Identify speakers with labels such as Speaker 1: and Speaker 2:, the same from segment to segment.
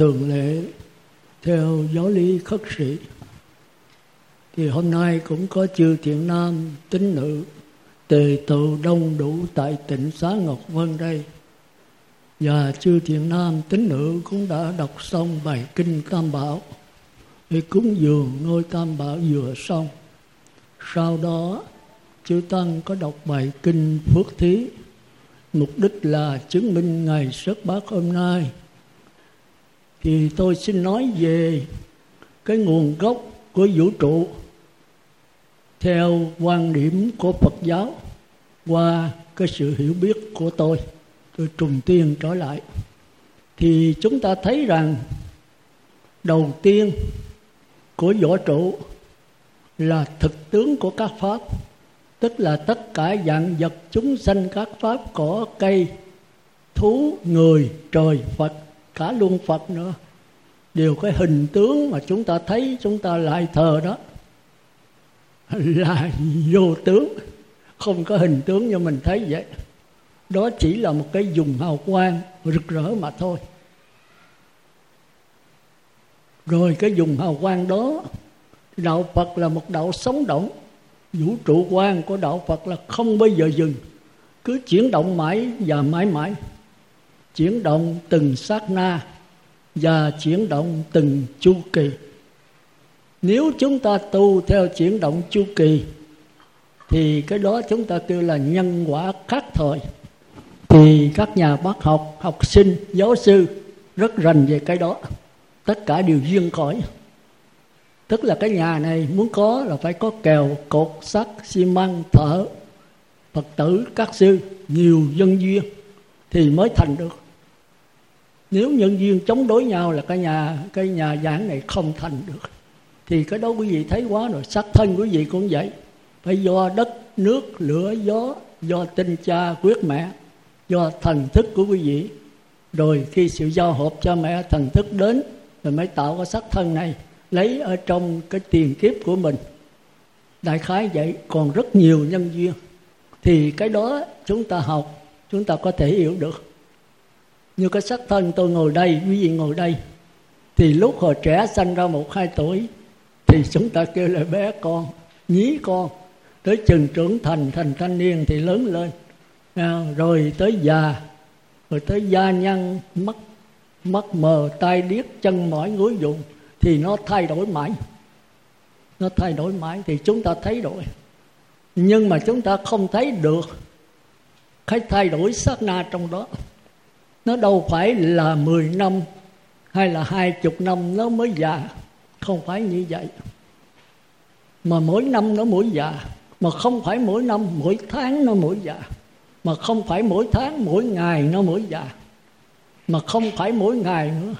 Speaker 1: thường lệ theo giáo lý khất sĩ. Thì hôm nay cũng có chư thiện nam tín nữ, tề tựu đông đủ tại tỉnh xá ngọc vân đây. Và chư thiện nam tín nữ cũng đã đọc xong bài kinh tam bảo. Để cúng dường ngôi tam bảo vừa xong. Sau đó, chư tăng có đọc bài kinh phước thí. Mục đích là chứng minh ngày xuất bát hôm nay thì tôi xin nói về cái nguồn gốc của vũ trụ theo quan điểm của Phật giáo qua cái sự hiểu biết của tôi. Tôi trùng tiên trở lại. Thì chúng ta thấy rằng đầu tiên của võ trụ là thực tướng của các pháp, tức là tất cả dạng vật chúng sanh các pháp, cỏ, cây, thú, người, trời, phật cả luân phật nữa. Đều cái hình tướng mà chúng ta thấy, chúng ta lại thờ đó. Là vô tướng. Không có hình tướng như mình thấy vậy. Đó chỉ là một cái dùng hào quang rực rỡ mà thôi. Rồi cái dùng hào quang đó, đạo phật là một đạo sống động. Vũ trụ quan của đạo phật là không bao giờ dừng. Cứ chuyển động mãi và mãi mãi chuyển động từng sát na và chuyển động từng chu kỳ. Nếu chúng ta tu theo chuyển động chu kỳ, thì cái đó chúng ta kêu là nhân quả khác thời. Thì các nhà bác học học sinh, giáo sư rất rành về cái đó. Tất cả đều duyên khỏi tức là cái nhà này muốn có là phải có kèo, cột, sắt, xi măng thợ phật tử, các sư, nhiều dân duyên thì mới thành được nếu nhân duyên chống đối nhau là cái nhà cái nhà giảng này không thành được. Thì cái đó quý vị thấy quá rồi sắc thân quý vị cũng vậy. Phải do đất, nước, lửa, gió, do tinh cha, quyết mẹ, do thần thức của quý vị. Rồi khi sự giao hợp cho mẹ, thần thức đến rồi mới tạo cái sắc thân này, lấy ở trong cái tiền kiếp của mình. Đại khái vậy, còn rất nhiều nhân duyên. Thì cái đó chúng ta học, chúng ta có thể hiểu được như cái sắc thân tôi ngồi đây quý vị ngồi đây thì lúc hồi trẻ sanh ra một hai tuổi thì chúng ta kêu là bé con nhí con tới chừng trưởng thành thành thanh niên thì lớn lên. À, rồi tới già rồi tới gia nhân mắt mắt mờ tai điếc chân mỏi gối dụng thì nó thay đổi mãi. Nó thay đổi mãi thì chúng ta thấy đổi nhưng mà chúng ta không thấy được cái thay đổi sát na trong đó nó đâu phải là 10 năm hay là hai chục năm, nó mới già. Không phải như vậy. Mà mỗi năm nó mỗi già. Mà không phải mỗi năm, mỗi tháng nó mỗi già. Mà không phải mỗi tháng, mỗi ngày nó mỗi già. Mà không phải mỗi ngày nữa,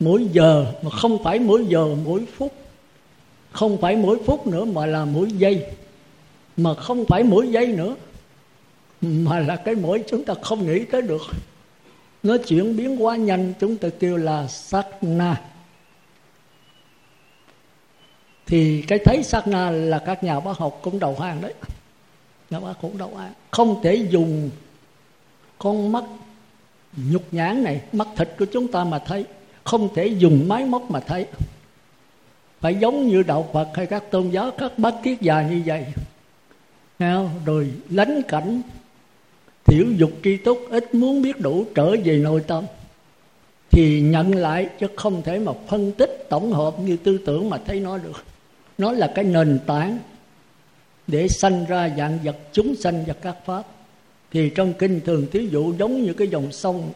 Speaker 1: mỗi giờ. Mà không phải mỗi giờ, mỗi phút. Không phải mỗi phút nữa mà là mỗi giây. Mà không phải mỗi giây nữa mà là cái mỗi chúng ta không nghĩ tới được nó chuyển biến quá nhanh, chúng ta kêu là sát na thì cái thấy sát na là các nhà bác học cũng đầu hàng đấy. Nhà bác cũng đầu hàng. Không thể dùng con mắt nhục nhãn này, mắt thịt của chúng ta mà thấy. Không thể dùng máy móc mà thấy. Phải giống như đạo Phật hay các tôn giáo, các bác kiết già như vậy. Rồi lánh cảnh thiểu dục tri túc ít muốn biết đủ trở về nội tâm, thì nhận lại chứ không thể mà phân tích tổng hợp như tư tưởng mà thấy nó được. Nó là cái nền tảng để sanh ra dạng vật chúng sanh và các pháp. Thì trong kinh thường thí dụ giống như cái dòng sông,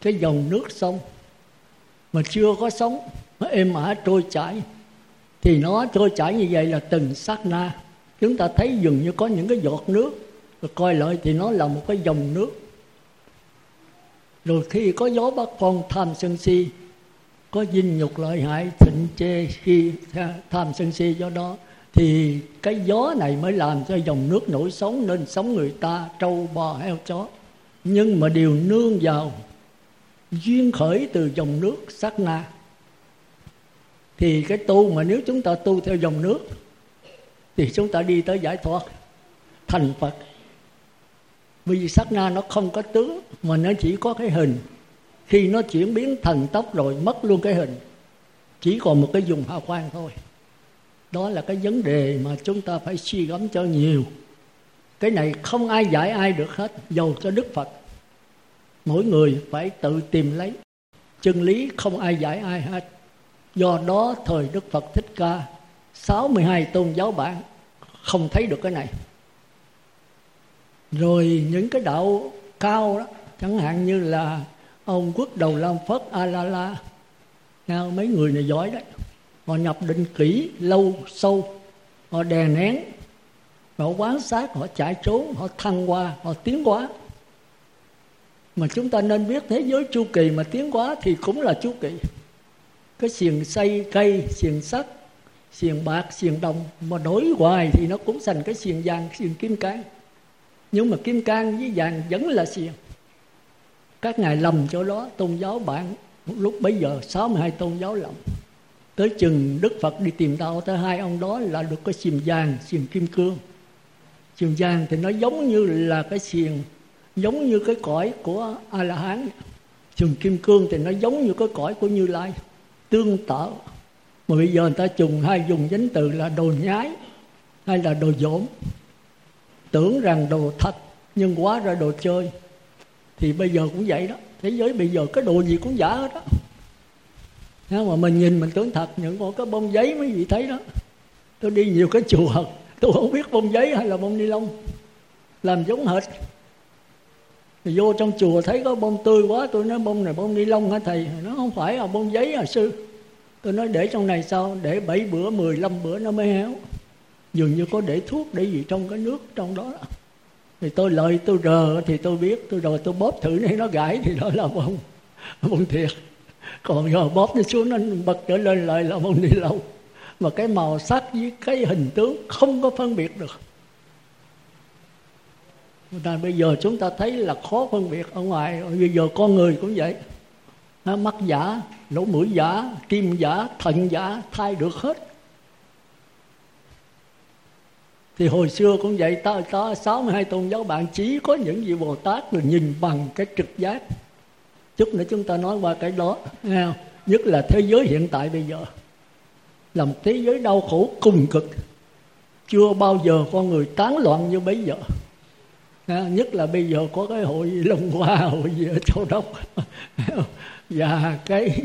Speaker 1: cái dòng nước sông mà chưa có sống nó êm ả trôi chảy, thì nó trôi chảy như vậy là từng sát na. Chúng ta thấy dường như có những cái giọt nước rồi coi lại thì nó là một cái dòng nước. Rồi khi có gió bắt con tham sân si, có dinh nhục lợi hại, thịnh chê khi tham sân si do đó, thì cái gió này mới làm cho dòng nước nổi sống nên sống người ta trâu bò heo chó. Nhưng mà đều nương vào, duyên khởi từ dòng nước sát na. Thì cái tu mà nếu chúng ta tu theo dòng nước, thì chúng ta đi tới giải thoát, thành phật vì sát na nó không có tướng, mà nó chỉ có cái hình. Khi nó chuyển biến thành tốc rồi mất luôn cái hình. Chỉ còn một cái dùng hào quang thôi. Đó là cái vấn đề mà chúng ta phải suy gẫm cho nhiều. Cái này không ai giải ai được hết, dầu cho đức phật. Mỗi người phải tự tìm lấy. Chân lý không ai giải ai hết. Do đó thời đức phật thích ca 62 tôn giáo bản không thấy được cái này rồi những cái đạo cao đó, chẳng hạn như là ông quốc đầu lam phất a la la mấy người này giỏi đấy. Họ nhập định kỹ lâu sâu, họ đè nén, họ quán sát, họ chạy trốn, họ thăng qua họ tiến hóa. Mà chúng ta nên biết thế giới chu kỳ mà tiến hóa thì cũng là chu kỳ. Cái xiềng xây cây, xiềng sắt, xiềng bạc, xiềng đồng mà đổi hoài thì nó cũng thành cái xiềng vàng, xiềng kim cang nhưng mà kim cang với vàng vẫn là xiềng các ngài lầm chỗ đó, tôn giáo bạn, lúc bấy giờ 62 tôn giáo lầm. Tới chừng đức phật đi tìm đạo tới hai ông đó là được cái xiềng vàng, xiềng kim cương. Xiềng vàng thì nó giống như là cái xiềng, giống như cái cõi của a la hán xiềng kim cương thì nó giống như cái cõi của như lai, tương tự mà bây giờ người ta dùng hai dùng danh từ là đồ nhái hay là đồ dỗm tưởng rằng đồ thật, nhưng quá ra đồ chơi. Thì bây giờ cũng vậy đó. Thế giới bây giờ cái đồ gì cũng giả hết đó nếu mà mình nhìn mình tưởng thật, những một cái bông giấy mấy vị thấy đó. Tôi đi nhiều cái chùa, tôi không biết bông giấy hay là bông ni lông. Làm giống hệt. Thì vô trong chùa thấy có bông tươi quá, tôi nói bông này bông ni lông hả thầy? Nó không phải là bông giấy à sư? Tôi nói để trong này sao? Để 7 bữa 15 bữa nó mới héo dường như có để thuốc để gì trong cái nước trong đó. Thì tôi lợi tôi rờ thì tôi biết, tôi rồi tôi bóp thử này nó gãy thì đó là bông bông thiệt. Còn giờ bóp nó xuống nó bật trở lên lại là bông ni lông mà cái màu sắc với cái hình tướng không có phân biệt được. Và bây giờ chúng ta thấy là khó phân biệt ở ngoài. Bây giờ con người cũng vậy. Mắt giả, lỗ mũi giả kim giả, thận giả thay được hết. Thì hồi xưa cũng vậy, ta ta 62 tôn giáo, bạn chỉ có những vị Bồ Tát là nhìn bằng cái trực giác. Chút nữa chúng ta nói qua cái đó, nghe không? nhất là thế giới hiện tại bây giờ. Là một thế giới đau khổ cùng cực. Chưa bao giờ con người tán loạn như bây giờ. Nhất là bây giờ có cái hội Long Hoa, hội gì ở Châu Đốc. Và cái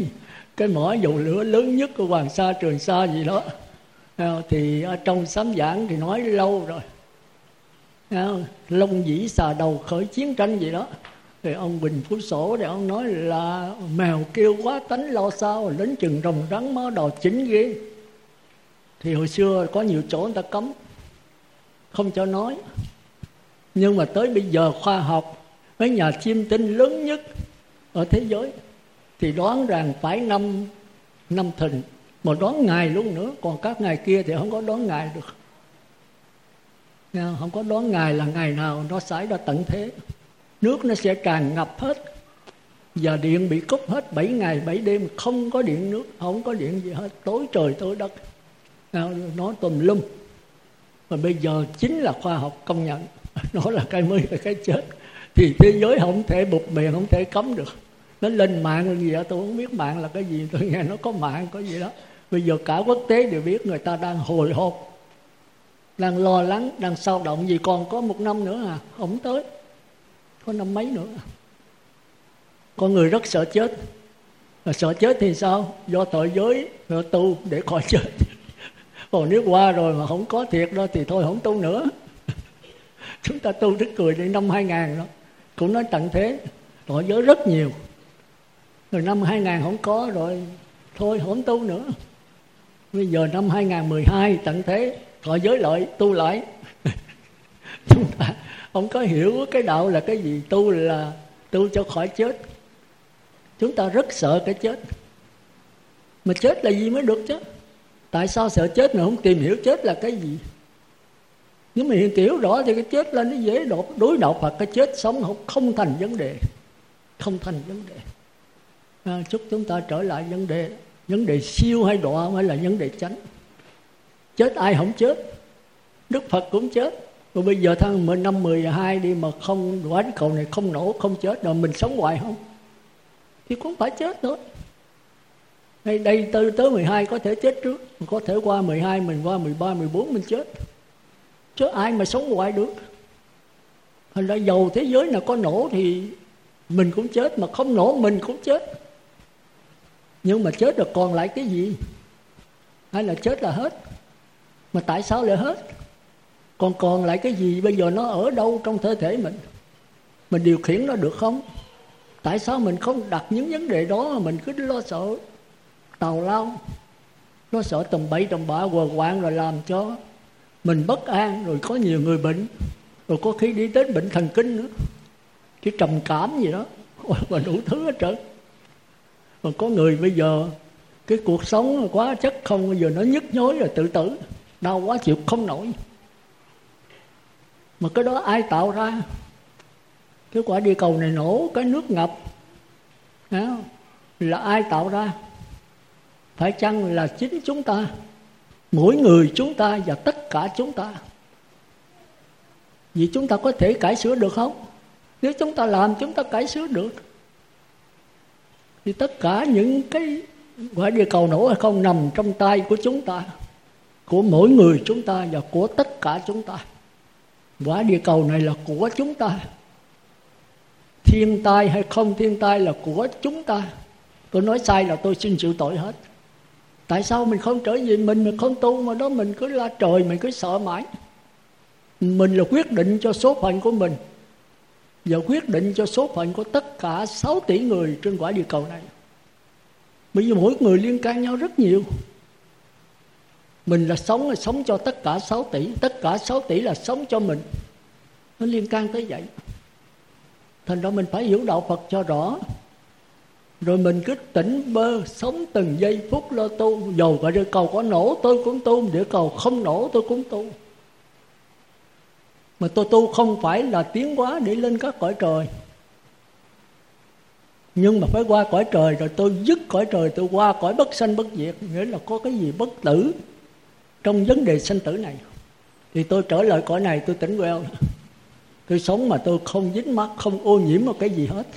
Speaker 1: cái mỏ dầu lửa lớn nhất của Hoàng Sa, Trường Sa gì đó. Ờ, thì ở trong sám giảng thì nói lâu rồi. Ờ, Long dĩ xà đầu khởi chiến tranh gì đó. Thì ông Bình Phú Sổ thì ông nói là mèo kêu quá tánh lo sao, đến chừng rồng rắn máu đò chính ghê thì hồi xưa có nhiều chỗ người ta cấm, không cho nói. Nhưng mà tới bây giờ khoa học, mấy nhà chiêm tinh lớn nhất ở thế giới, thì đoán rằng phải năm năm thìn mà đón ngày luôn nữa. Còn các ngày kia thì không có đón ngày được. Không có đón ngày là ngày nào nó xảy ra tận thế. Nước nó sẽ tràn ngập hết. Và điện bị cúp hết 7 ngày 7 đêm. Không có điện nước, không có điện gì hết. Tối trời, tối đất. Nó tùm lum. Mà bây giờ chính là khoa học công nhận. Nó là cái mới, là cái chết. Thì thế giới không thể bục miệng không thể cấm được. Nó lên mạng là gì đó tôi không biết mạng là cái gì. Tôi nghe nó có mạng, có gì đó bây giờ cả quốc tế đều biết người ta đang hồi hộp, đang lo lắng, đang sao động gì. Còn có một năm nữa à không tới. Có năm mấy nữa à. con người rất sợ chết. Và sợ chết thì sao? Do tội giới rồi tu để khỏi chết. Còn nếu qua rồi mà không có thiệt đó thì thôi, không tu nữa. Chúng ta tu đức cười đến năm 2000 đó, cũng nói tận thế. Tội giới rất nhiều. Rồi năm 2000 không có rồi, thôi, không tu nữa bây giờ năm 2012 tận thế thọ giới lợi tu lại chúng ta không có hiểu cái đạo là cái gì tu là tu cho khỏi chết. Chúng ta rất sợ cái chết. Mà chết là gì mới được chứ? Tại sao sợ chết mà không tìm hiểu chết là cái gì? Nếu mà hiện hiểu rõ thì cái chết là nó dễ đột đối đột hoặc cái chết sống không không thành vấn đề. Không thành vấn đề. À, chúc chúng ta trở lại vấn đề vấn đề siêu hay đọa mới là vấn đề chánh. Chết ai không chết đức phật cũng chết. Rồi bây giờ tháng năm 12 đi mà không quả cầu này không nổ không chết rồi mình sống hoài không? Thì cũng phải chết thôi. Đây, đây tới, tới 12 có thể chết trước có thể qua 12 mình qua 13 14 mình chết. Chứ ai mà sống hoài được? Hình ra dầu thế giới nào có nổ thì mình cũng chết mà không nổ mình cũng chết nhưng mà chết rồi còn lại cái gì? Hay là chết là hết? Mà tại sao lại hết? Còn còn lại cái gì? Bây giờ nó ở đâu trong cơ thể mình? Mình điều khiển nó được không? Tại sao mình không đặt những vấn đề đó mà mình cứ lo sợ? Tào lao. Lo sợ tầm bậy tầm bạ, quờ quạng rồi làm cho mình bất an, rồi có nhiều người bệnh, rồi có khi đi đến bệnh thần kinh nữa. Cái trầm cảm gì đó. Và đủ thứ hết trơn còn có người bây giờ, cái cuộc sống quá chất không, bây giờ nó nhức nhối rồi tự tử, đau quá chịu không nổi. Mà cái đó ai tạo ra? Cái quả địa cầu này nổ, cái nước ngập. Là ai tạo ra? Phải chăng là chính chúng ta? Mỗi người chúng ta và tất cả chúng ta. Vì chúng ta có thể cải sửa được không? Nếu chúng ta làm, chúng ta cải sửa được thì tất cả những cái quả địa cầu nổ hay không, nằm trong tay của chúng ta, của mỗi người chúng ta và của tất cả chúng ta. Quả địa cầu này là của chúng ta. Thiên tai hay không thiên tai là của chúng ta. Tôi nói sai là tôi xin chịu tội hết. Tại sao mình không trở về mình mình không tu mà đó mình cứ la trời, mình cứ sợ mãi. Mình là quyết định cho số phận của mình và quyết định cho số phận của tất cả 6 tỷ người trên quả địa cầu này. Bởi vì mỗi người liên can nhau rất nhiều. Mình là sống là sống cho tất cả 6 tỷ. Tất cả 6 tỷ là sống cho mình. Nó liên can tới vậy. Thành ra mình phải hiểu đạo phật cho rõ. Rồi mình cứ tỉnh bơ sống từng giây phút lo tu. Dầu cả địa cầu có nổ, tôi cũng tu. Địa cầu không nổ, tôi cũng tu mà tôi tu không phải là tiến hóa để lên các cõi trời. Nhưng mà phải qua cõi trời rồi tôi dứt cõi trời, tôi qua cõi bất sanh bất diệt. Nghĩa là có cái gì bất tử trong vấn đề sanh tử này. Thì tôi trở lại cõi này, tôi tỉnh queo. Tôi sống mà tôi không dính mắt không ô nhiễm một cái gì hết.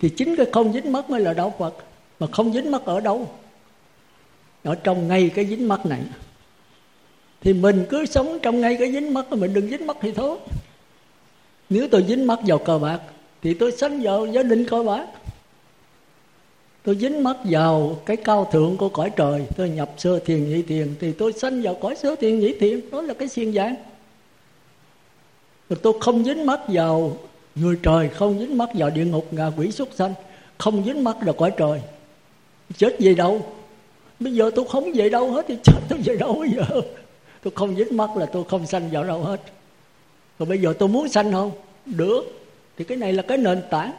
Speaker 1: Thì chính cái không dính mắt mới là đạo phật, mà không dính mắt ở đâu? Ở trong ngay cái dính mắt này thì mình cứ sống trong ngay cái dính mắt, mình đừng dính mắt thì thôi. Nếu tôi dính mắt vào cờ bạc, thì tôi sanh vào gia đình cờ bạc. Tôi dính mắt vào cái cao thượng của cõi trời, tôi nhập sơ thiền nhị thiền, thì tôi sanh vào cõi sơ thiền nhị thiền, đó là cái xiên giảng. Rồi tôi không dính mắt vào người trời, không dính mắt vào địa ngục, ngạ quỷ xuất sanh, không dính mắt vào cõi trời. Chết về đâu? Bây giờ tôi không về đâu hết thì chết tôi về đâu bây giờ? Tôi không dính mắt là tôi không sanh vào đâu hết. Rồi bây giờ tôi muốn sanh không? Được. Thì cái này là cái nền tảng.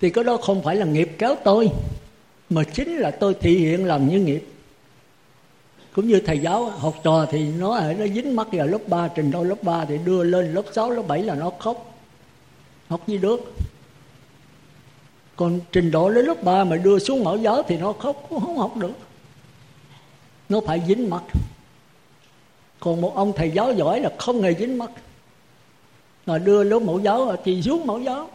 Speaker 1: Thì cái đó không phải là nghiệp kéo tôi mà chính là tôi thị hiện làm như nghiệp. Cũng như thầy giáo học trò thì nó ở nó dính mắt vào lớp 3 trình độ lớp 3 thì đưa lên lớp 6 lớp 7 là nó khóc. Học như được? Còn trình độ đến lớp 3 mà đưa xuống mẫu giáo thì nó không, không học được nó phải dính mắt. Còn một ông thầy giáo giỏi là không hề dính mắt. Mà đưa lớp mẫu giáo, thì xuống mẫu giáo.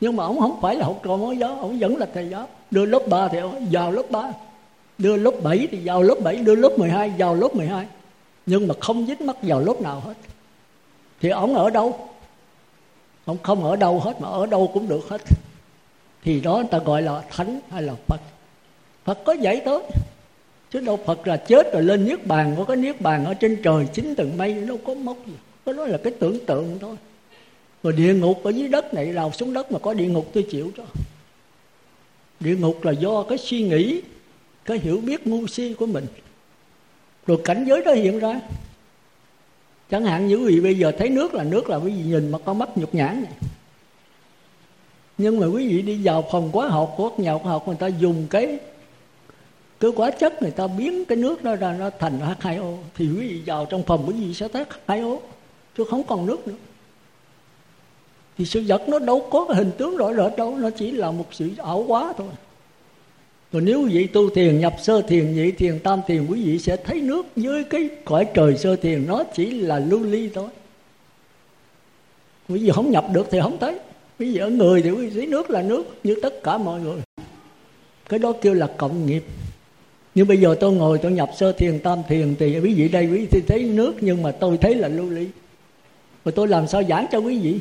Speaker 1: Nhưng mà ông không phải là học trò mẫu giáo, ông vẫn là thầy giáo. Đưa lớp 3 thì vào lớp 3 đưa lớp 7 thì vào lớp 7 đưa lớp 12 vào lớp 12 nhưng mà không dính mắt vào lớp nào hết. Thì ông ở đâu? Ông không ở đâu hết, mà ở đâu cũng được hết. Thì đó người ta gọi là thánh hay là phật. Phật có dạy tới chứ đâu phật là chết rồi lên niết bàn, có cái niết bàn ở trên trời chín tầng mây, đâu có mốc gì. Cái đó là cái tưởng tượng thôi. Rồi địa ngục ở dưới đất này đào xuống đất mà có địa ngục tôi chịu cho. Địa ngục là do cái suy nghĩ, cái hiểu biết ngu si của mình. Rồi cảnh giới đó hiện ra. Chẳng hạn như quý vị bây giờ thấy nước là nước là quý vị nhìn mà có mắt nhục nhãn này nhưng mà quý vị đi vào phòng hóa học của nhà khoa học người ta dùng cái cái quá chất người ta biến cái nước đó ra, nó thành H2O thì quý vị vào trong phòng quý vị sẽ thấy H2O chứ không còn nước nữa. Thì sự vật nó đâu có hình tướng rõ rệt đâu, nó chỉ là một sự ảo quá thôi. Rồi nếu quý vị tu thiền, nhập sơ thiền, nhị thiền, tam thiền, quý vị sẽ thấy nước dưới cái cõi trời sơ thiền, nó chỉ là lưu ly thôi. Quý vị không nhập được thì không thấy. Quý vị ở người thì quý vị thấy nước là nước, như tất cả mọi người. Cái đó kêu là cộng nghiệp như bây giờ tôi ngồi, tôi nhập sơ thiền, tam thiền, thì quý vị đây, quý vị thấy nước, nhưng mà tôi thấy là lưu ly. Mà tôi làm sao giảng cho quý vị?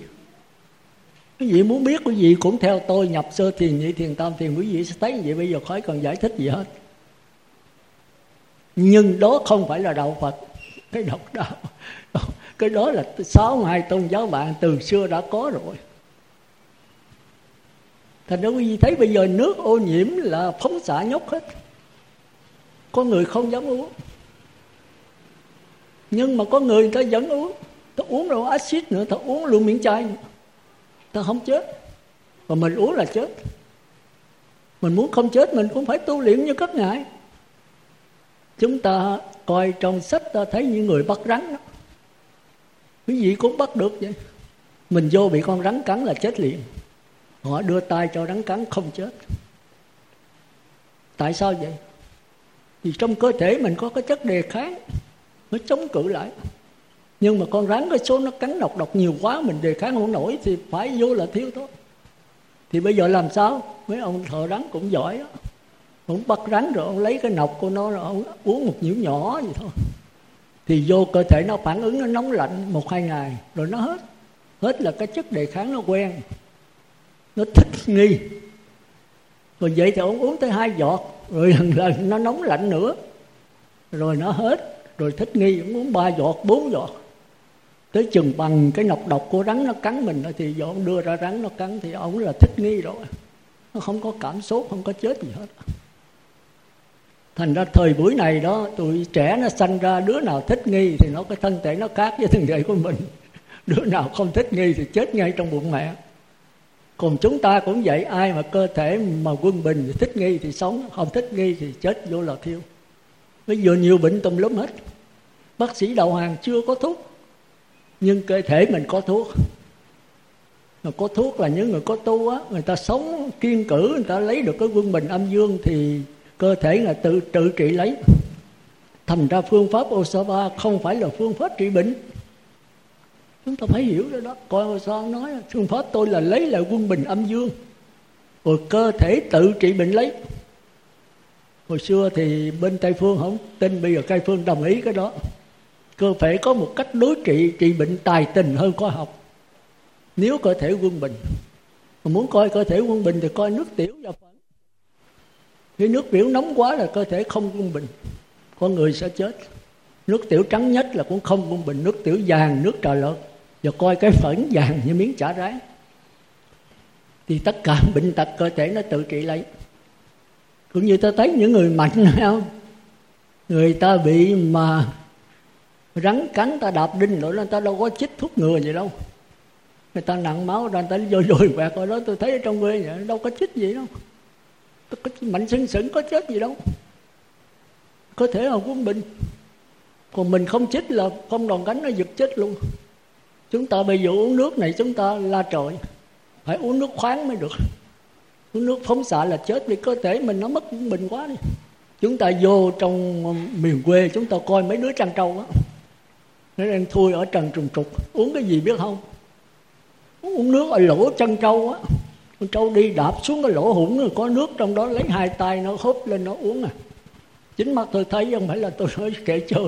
Speaker 1: Quý vị muốn biết, quý vị cũng theo tôi nhập sơ thiền, nhị thiền, tam thiền, quý vị sẽ thấy vậy, bây giờ khỏi còn giải thích gì hết. Nhưng đó không phải là đạo phật. Cái độc đạo, cái đó là sáu hai tôn giáo bạn từ xưa đã có rồi. Thành ra quý vị thấy bây giờ nước ô nhiễm là phóng xạ nhóc hết có người không dám uống. Nhưng mà có người người ta vẫn uống. Ta uống rồi axit nữa, ta uống luôn miếng chai nữa. Ta không chết. Mà mình uống là chết. Mình muốn không chết, mình cũng phải tu luyện như các ngài. Chúng ta coi trong sách ta thấy những người bắt rắn đó. Quý vị cũng bắt được vậy. Mình vô bị con rắn cắn là chết liền. Họ đưa tay cho rắn cắn không chết. Tại sao vậy? Vì trong cơ thể mình có cái chất đề kháng, nó chống cự lại. Nhưng mà con rắn cái số nó cắn độc độc nhiều quá, mình đề kháng không nổi thì phải vô là thiếu thôi. Thì bây giờ làm sao? Mấy ông thợ rắn cũng giỏi đó ông bắt rắn rồi ông lấy cái nọc của nó rồi ông uống một nhiễu nhỏ vậy thôi. Thì vô cơ thể nó phản ứng, nó nóng lạnh một hai ngày, rồi nó hết. Hết là cái chất đề kháng nó quen. Nó thích nghi. Rồi vậy thì ông uống tới hai giọt rồi lần lần nó nóng lạnh nữa. Rồi nó hết. Rồi thích nghi muốn ba giọt, bốn giọt. Tới chừng bằng cái nọc độc của rắn nó cắn mình thì dọn đưa ra rắn nó cắn thì ổng là thích nghi rồi. Nó không có cảm xúc, không có chết gì hết. Thành ra thời buổi này đó, tụi trẻ nó sanh ra đứa nào thích nghi thì nó cái thân thể nó khác với thân thể của mình. Đứa nào không thích nghi thì chết ngay trong bụng mẹ còn chúng ta cũng vậy, ai mà cơ thể mà quân bình thì thích nghi thì sống, không thích nghi thì chết vô là thiêu. Bây giờ nhiều bệnh tùm lum hết. Bác sĩ đầu hàng chưa có thuốc, nhưng cơ thể mình có thuốc. Mà có thuốc là những người có tu á, người ta sống kiên cử, người ta lấy được cái quân bình âm dương thì cơ thể là tự tự trị lấy. Thành ra phương pháp Osaba không phải là phương pháp trị bệnh chúng ta phải hiểu đó đó. Coi sao nói phương pháp tôi là lấy lại quân bình âm dương. Rồi cơ thể tự trị bệnh lấy. Hồi xưa thì bên tây phương không tin, bây giờ tây phương đồng ý cái đó. Cơ thể có một cách đối trị trị bệnh tài tình hơn khoa học. Nếu cơ thể quân bình. Mà muốn coi cơ thể quân bình thì coi nước tiểu và phẫn. khi nước tiểu nóng quá là cơ thể không quân bình. Con người sẽ chết. Nước tiểu trắng nhất là cũng không quân bình. Nước tiểu vàng, nước trà lợt và coi cái phẫn vàng như miếng chả rán. Thì tất cả bệnh tật cơ thể nó tự trị lấy cũng như ta thấy những người mạnh không? Người ta bị mà rắn cắn, ta đạp đinh rồi người ta đâu có chích thuốc ngừa gì đâu. Người ta nặng máu ra, người ta vô dồi quẹt rồi đó tôi thấy ở trong quê vậy, đâu có chích gì đâu. Có mạnh sưng sững có chết gì đâu. Có thể là quân bình. Còn mình không chích là không đòn cánh nó giật chết luôn chúng ta bây giờ uống nước này chúng ta la trời. Phải uống nước khoáng mới được. Uống nước phóng xạ là chết vì cơ thể mình nó mất bình quá đi. Chúng ta vô trong um, miền quê, chúng ta coi mấy đứa trăng trâu á. Nó đang thui ở trần trùng trục. Uống cái gì biết không? Uống nước ở lỗ chân trâu á. Con trâu đi đạp xuống cái lỗ hủng rồi có nước trong đó, lấy hai tay nó húp lên nó uống à. Chính mắt tôi thấy không phải là tôi nói kể chơi.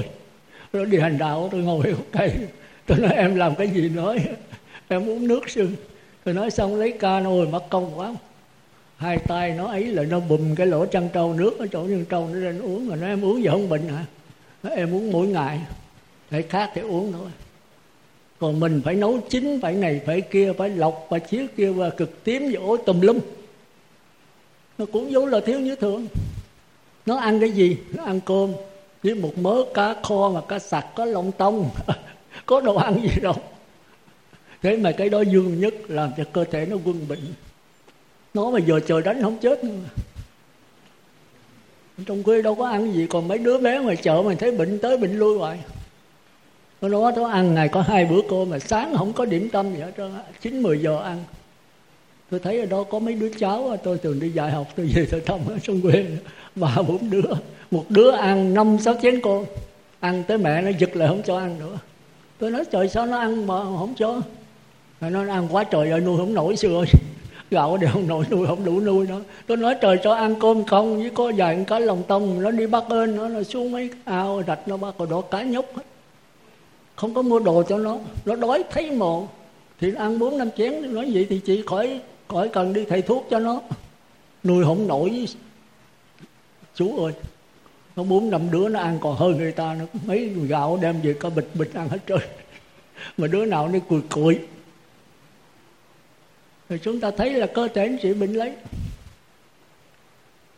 Speaker 1: Nó đi hành đạo, tôi ngồi hút cây tôi nói em làm cái gì nói? Em uống nước sưng tôi nói xong lấy ca rồi mất công quá. Hai tay nó ấy là nó bùm cái lỗ chân trâu nước ở chỗ chân trâu nó lên uống rồi nó em uống gì không bệnh hả? Nó, em uống mỗi ngày để khác thì uống thôi. Còn mình phải nấu chín phải này phải kia phải lọc phải chiếu kia và cực tím và ối tùm lum. Nó cũng vốn là thiếu như thường. Nó ăn cái gì? Nó ăn cơm với một mớ cá kho mà cá sặc có lông tông. có đồ ăn gì đâu. Thế mà cái đó dương nhất làm cho cơ thể nó quân bệnh. Nó mà giờ trời đánh không chết nữa. Trong quê đâu có ăn gì, còn mấy đứa bé ngoài chợ mà thấy bệnh tới bệnh lui hoài. Nó nói nó ăn, ngày có hai bữa cơm mà sáng không có điểm tâm gì hết trơn chín, mười giờ ăn. Tôi thấy ở đó có mấy đứa cháu tôi thường đi dạy học, tôi về tôi thăm ở trong quê. Ba, bốn đứa. Một đứa ăn năm, sáu chén cơm. Ăn tới mẹ nó giật lại không cho ăn nữa tôi nói trời sao nó ăn mà không cho? Mà nó ăn quá trời rồi nuôi không nổi xưa gạo đều không nổi nuôi không đủ nuôi nó tôi nói trời cho ăn cơm không? Với có vài cá lòng tông nó đi bắt ơn nó, nó xuống mấy ao rạch nó bắt rồi đó cá nhúc hết. Không có mua đồ cho nó. Nó đói thấy mồ. Thì ăn bốn năm chén nói vậy thì chị khỏi khỏi cần đi thầy thuốc cho nó. Nuôi không nổi. Chú ơi nó bốn năm đứa nó ăn còn hơn người ta nó mấy gạo đem về có bịch bịch ăn hết trơn. Mà đứa nào nó cùi cùi. Thì chúng ta thấy là cơ thể nó chỉ bệnh lấy.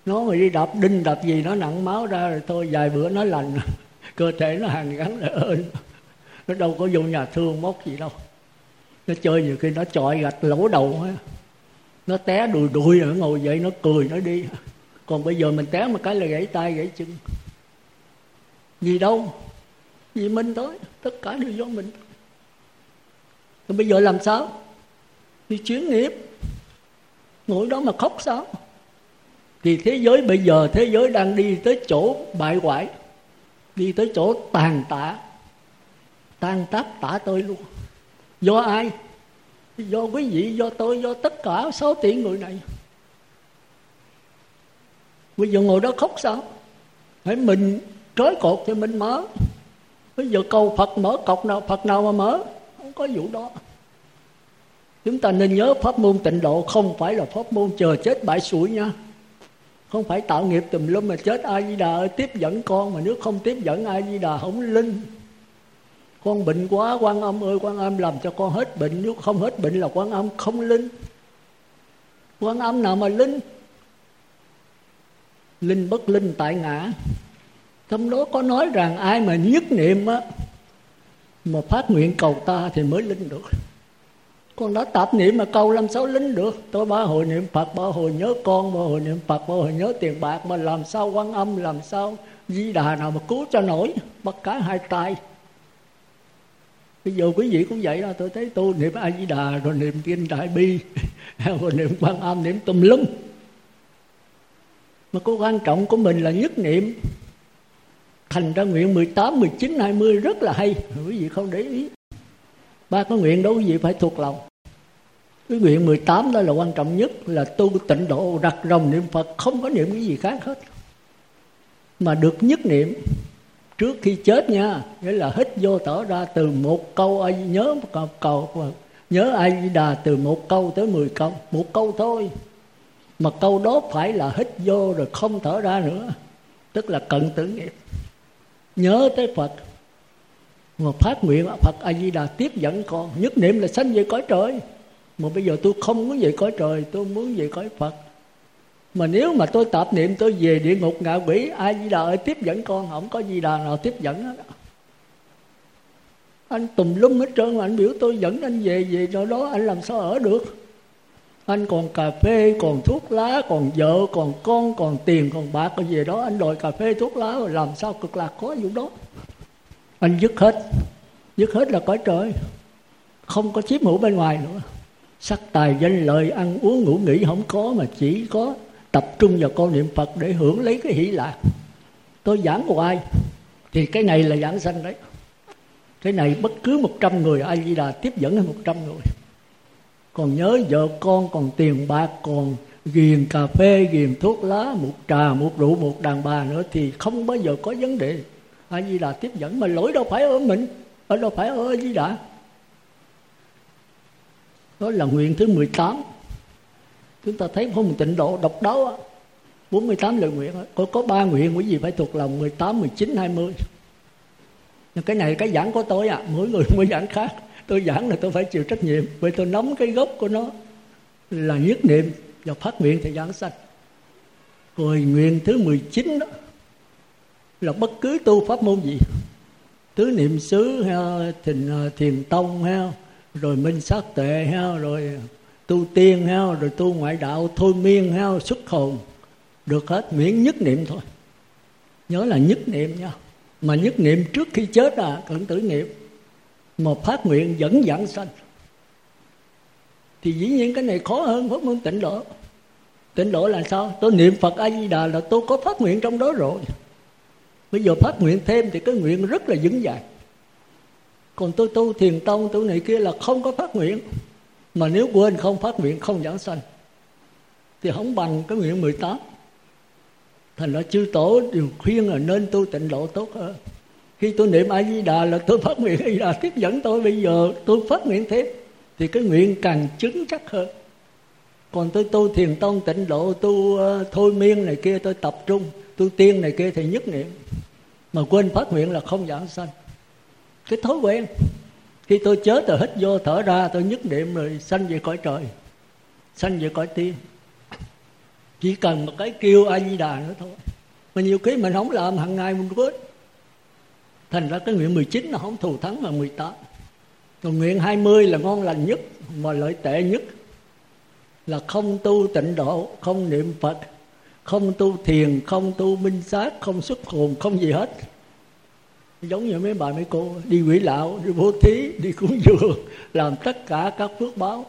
Speaker 1: Nó mà đi đập đinh đập gì, nó nặng máu ra rồi thôi, vài bữa nó lành. Cơ thể nó hàn gắn lại ơn nó đâu có vô nhà thương móc gì đâu. Nó chơi nhiều khi nó chọi gạch lỗ đầu nó té đùi đùi rồi ngồi dậy, nó cười, nó đi còn bây giờ mình té một cái là gãy tay, gãy chân. Gì đâu? Vì mình thôi. Tất cả đều do mình còn bây giờ làm sao? Đi chuyến nghiệp. Ngồi đó mà khóc sao? Thì thế giới bây giờ, thế giới đang đi tới chỗ bại hoại, đi tới chỗ tàn tạ. Tan tác tả tôi luôn. Do ai? Do quý vị, do tôi, do tất cả sáu tỷ người này bây giờ ngồi đó khóc sao? Phải mình trói cột thì mình mở. Bây giờ câu phật mở cọc nào, phật nào mà mở? Không có vụ đó. Chúng ta nên nhớ pháp môn tịnh độ không phải là pháp môn chờ chết bãi sủi nha. Không phải tạo nghiệp tùm lum mà chết ai di đà ơi, tiếp dẫn con mà nếu không tiếp dẫn ai di đà không linh. Con bệnh quá, quan âm ơi, quan âm làm cho con hết bệnh. Nếu không hết bệnh là quan âm không linh. Quan âm nào mà linh? Linh bất linh tại ngã. Trong đó có nói rằng ai mà nhất niệm á, mà phát nguyện cầu ta thì mới linh được. Con đã tạp niệm mà cầu làm sao linh được? Tôi ba hồi niệm phật, ba hồi nhớ con, ba hồi niệm phật, ba hồi nhớ tiền bạc, mà làm sao quan âm, làm sao di đà nào mà cứu cho nổi? Bắt cả hai tay. Bây giờ quý vị cũng vậy đó, tôi thấy tôi niệm a di đà rồi niệm kinh đại bi, rồi niệm quan âm, niệm tùm lum mà cái quan trọng của mình là nhất niệm. Thành ra nguyện 18, 19, 20 rất là hay. Quý vị không để ý. Ba cái nguyện đó quý vị phải thuộc lòng. Cái nguyện 18 đó là quan trọng nhất là tu tịnh độ đặt rồng niệm Phật không có niệm cái gì khác hết. Mà được nhất niệm trước khi chết nha nghĩa là hít vô thở ra từ một câu ai nhớ một câu, câu nhớ ai đà từ một câu tới mười câu một câu thôi mà câu đó phải là hít vô rồi không thở ra nữa. Tức là cận tử nghiệp. Nhớ tới phật. Mà phát nguyện phật a di đà tiếp dẫn con. Nhất niệm là sanh về cõi trời. Mà bây giờ tôi không muốn về cõi trời, tôi muốn về cõi phật. Mà nếu mà tôi tạp niệm, tôi về địa ngục ngạ quỷ A di đà ơi, tiếp dẫn con. Không có di đà nào tiếp dẫn hết anh tùm lum hết trơn mà anh biểu tôi dẫn anh về về chỗ đó anh làm sao ở được? Anh còn cà phê, còn thuốc lá, còn vợ, còn con, còn tiền, còn bạc, còn gì đó. Anh đòi cà phê, thuốc lá, rồi làm sao cực lạc có vụ đó? Anh dứt hết. Dứt hết là cõi trời. Không có chiếm hữu bên ngoài nữa. Sắc tài danh lợi, ăn uống ngủ nghỉ không có mà chỉ có tập trung vào con niệm phật để hưởng lấy cái hỷ lạc. Tôi giảng hoài thì cái này là giảng sanh đấy. Cái này bất cứ một trăm người ai di đà tiếp dẫn hay một trăm người còn nhớ vợ con còn tiền bạc còn ghiền cà phê ghiền thuốc lá một trà một rượu một đàn bà nữa thì không bao giờ có vấn đề. A di đà tiếp dẫn mà lỗi đâu phải ở mình ở đâu phải ở a di đà đó là nguyện thứ 18 chúng ta thấy không tịnh độ độc đáo 48 lời nguyện có có ba nguyện quý vị phải thuộc lòng 18, 19, 20 nhưng cái này cái giảng của tôi à mỗi người mỗi giảng khác tôi giảng là tôi phải chịu trách nhiệm vì tôi nắm cái gốc của nó là nhất niệm và phát nguyện thì giảng sanh. Rồi nguyện thứ 19 đó là bất cứ tu pháp môn gì, tứ niệm xứ ha thiền à, thiền tông ha, rồi minh sát tệ ha, rồi tu tiên ha, rồi tu ngoại đạo, thôi miên ha, xuất hồn, được hết miễn nhất niệm thôi. Nhớ là nhất niệm nha. Mà nhất niệm trước khi chết là cần tử niệm mà phát nguyện dẫn dẫn sanh. Thì dĩ nhiên cái này khó hơn pháp môn tịnh độ. Tịnh độ là sao? Tôi niệm phật a di đà là tôi có phát nguyện trong đó rồi. Bây giờ phát nguyện thêm thì cái nguyện rất là vững dài còn tôi tu thiền tông, tu này kia là không có phát nguyện. Mà nếu quên không phát nguyện, không giảng sanh. Thì không bằng cái nguyện 18 thành ra chư tổ đều khuyên là nên tu tịnh độ tốt hơn khi tôi niệm a di đà là tôi phát nguyện a di đà tiếp dẫn tôi. Bây giờ tôi phát nguyện thêm thì cái nguyện càng chứng chắc hơn. Còn tôi tu thiền tông tịnh độ tu uh, thôi miên này kia tôi tập trung tu tiên này kia thì nhất niệm. Mà quên phát nguyện là không giảng sanh. Cái thói quen khi tôi chết rồi hít vô thở ra tôi nhất niệm rồi sanh về cõi trời sanh về cõi tiên. Chỉ cần một cái kêu a di đà nữa thôi. Mà nhiều khi mình không làm hàng ngày mình quên thành ra cái nguyện 19 là không thù thắng mà 18 còn nguyện 20 là ngon lành nhất, mà lợi tệ nhất. Là không tu tịnh độ, không niệm phật, không tu thiền, không tu minh sát, không xuất hồn, không gì hết. Giống như mấy bà mấy cô, đi quỷ lão, đi bố thí, đi cúng dường, làm tất cả các phước báo.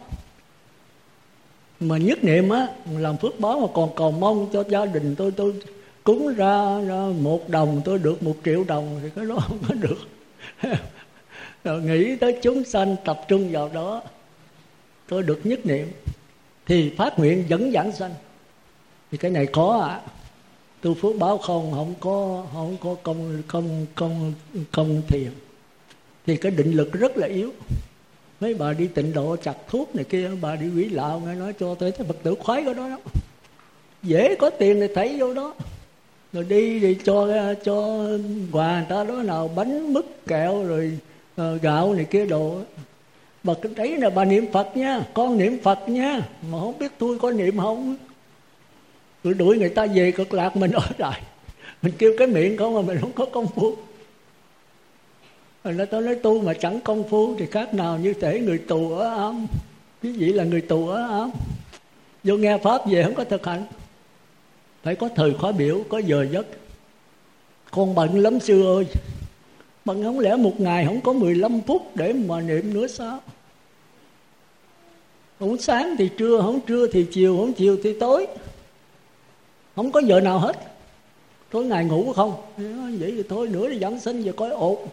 Speaker 1: Mà nhất niệm á, làm phước báo mà còn cầu mong cho gia đình tôi tôi cúng ra, ra một đồng tôi được một triệu đồng thì cái đó không có được. Rồi nghĩ tới chúng sanh tập trung vào đó tôi được nhất niệm. Thì phát nguyện dẫn giảng sanh. Thì cái này khó ạ. À. tu phước báo không không có không có công công công công thiền. Thì cái định lực rất là yếu. Mấy bà đi tịnh độ chặt thuốc này kia bà đi quỷ lạo nghe nói cho tôi thấy phật tử khoái của đó đó dễ có tiền thì thấy vô đó rồi đi thì cho cho quà người ta đó nào bánh mứt kẹo rồi uh, gạo này kia đồ. Bà cái đấy là bà niệm phật nha con niệm phật nha. Mà không biết tôi có niệm không? Rồi đuổi người ta về cực lạc mình ở lại. Mình kêu cái miệng không mà mình không có công phu. Rồi nó tôi nói tu mà chẳng công phu thì khác nào như thể người tù ở ám. Quý vị là người tù ở ám. Vô nghe pháp về không có thực hành phải có thời khóa biểu, có giờ giấc. Con bận lắm sư ơi. Bận không lẽ một ngày không có 15 phút để mà niệm nữa sao? Không sáng thì trưa, không trưa thì chiều, không chiều thì tối. Không có giờ nào hết. Tối ngày ngủ không? Vậy thì thôi nữa thì giảng sinh về coi ổn.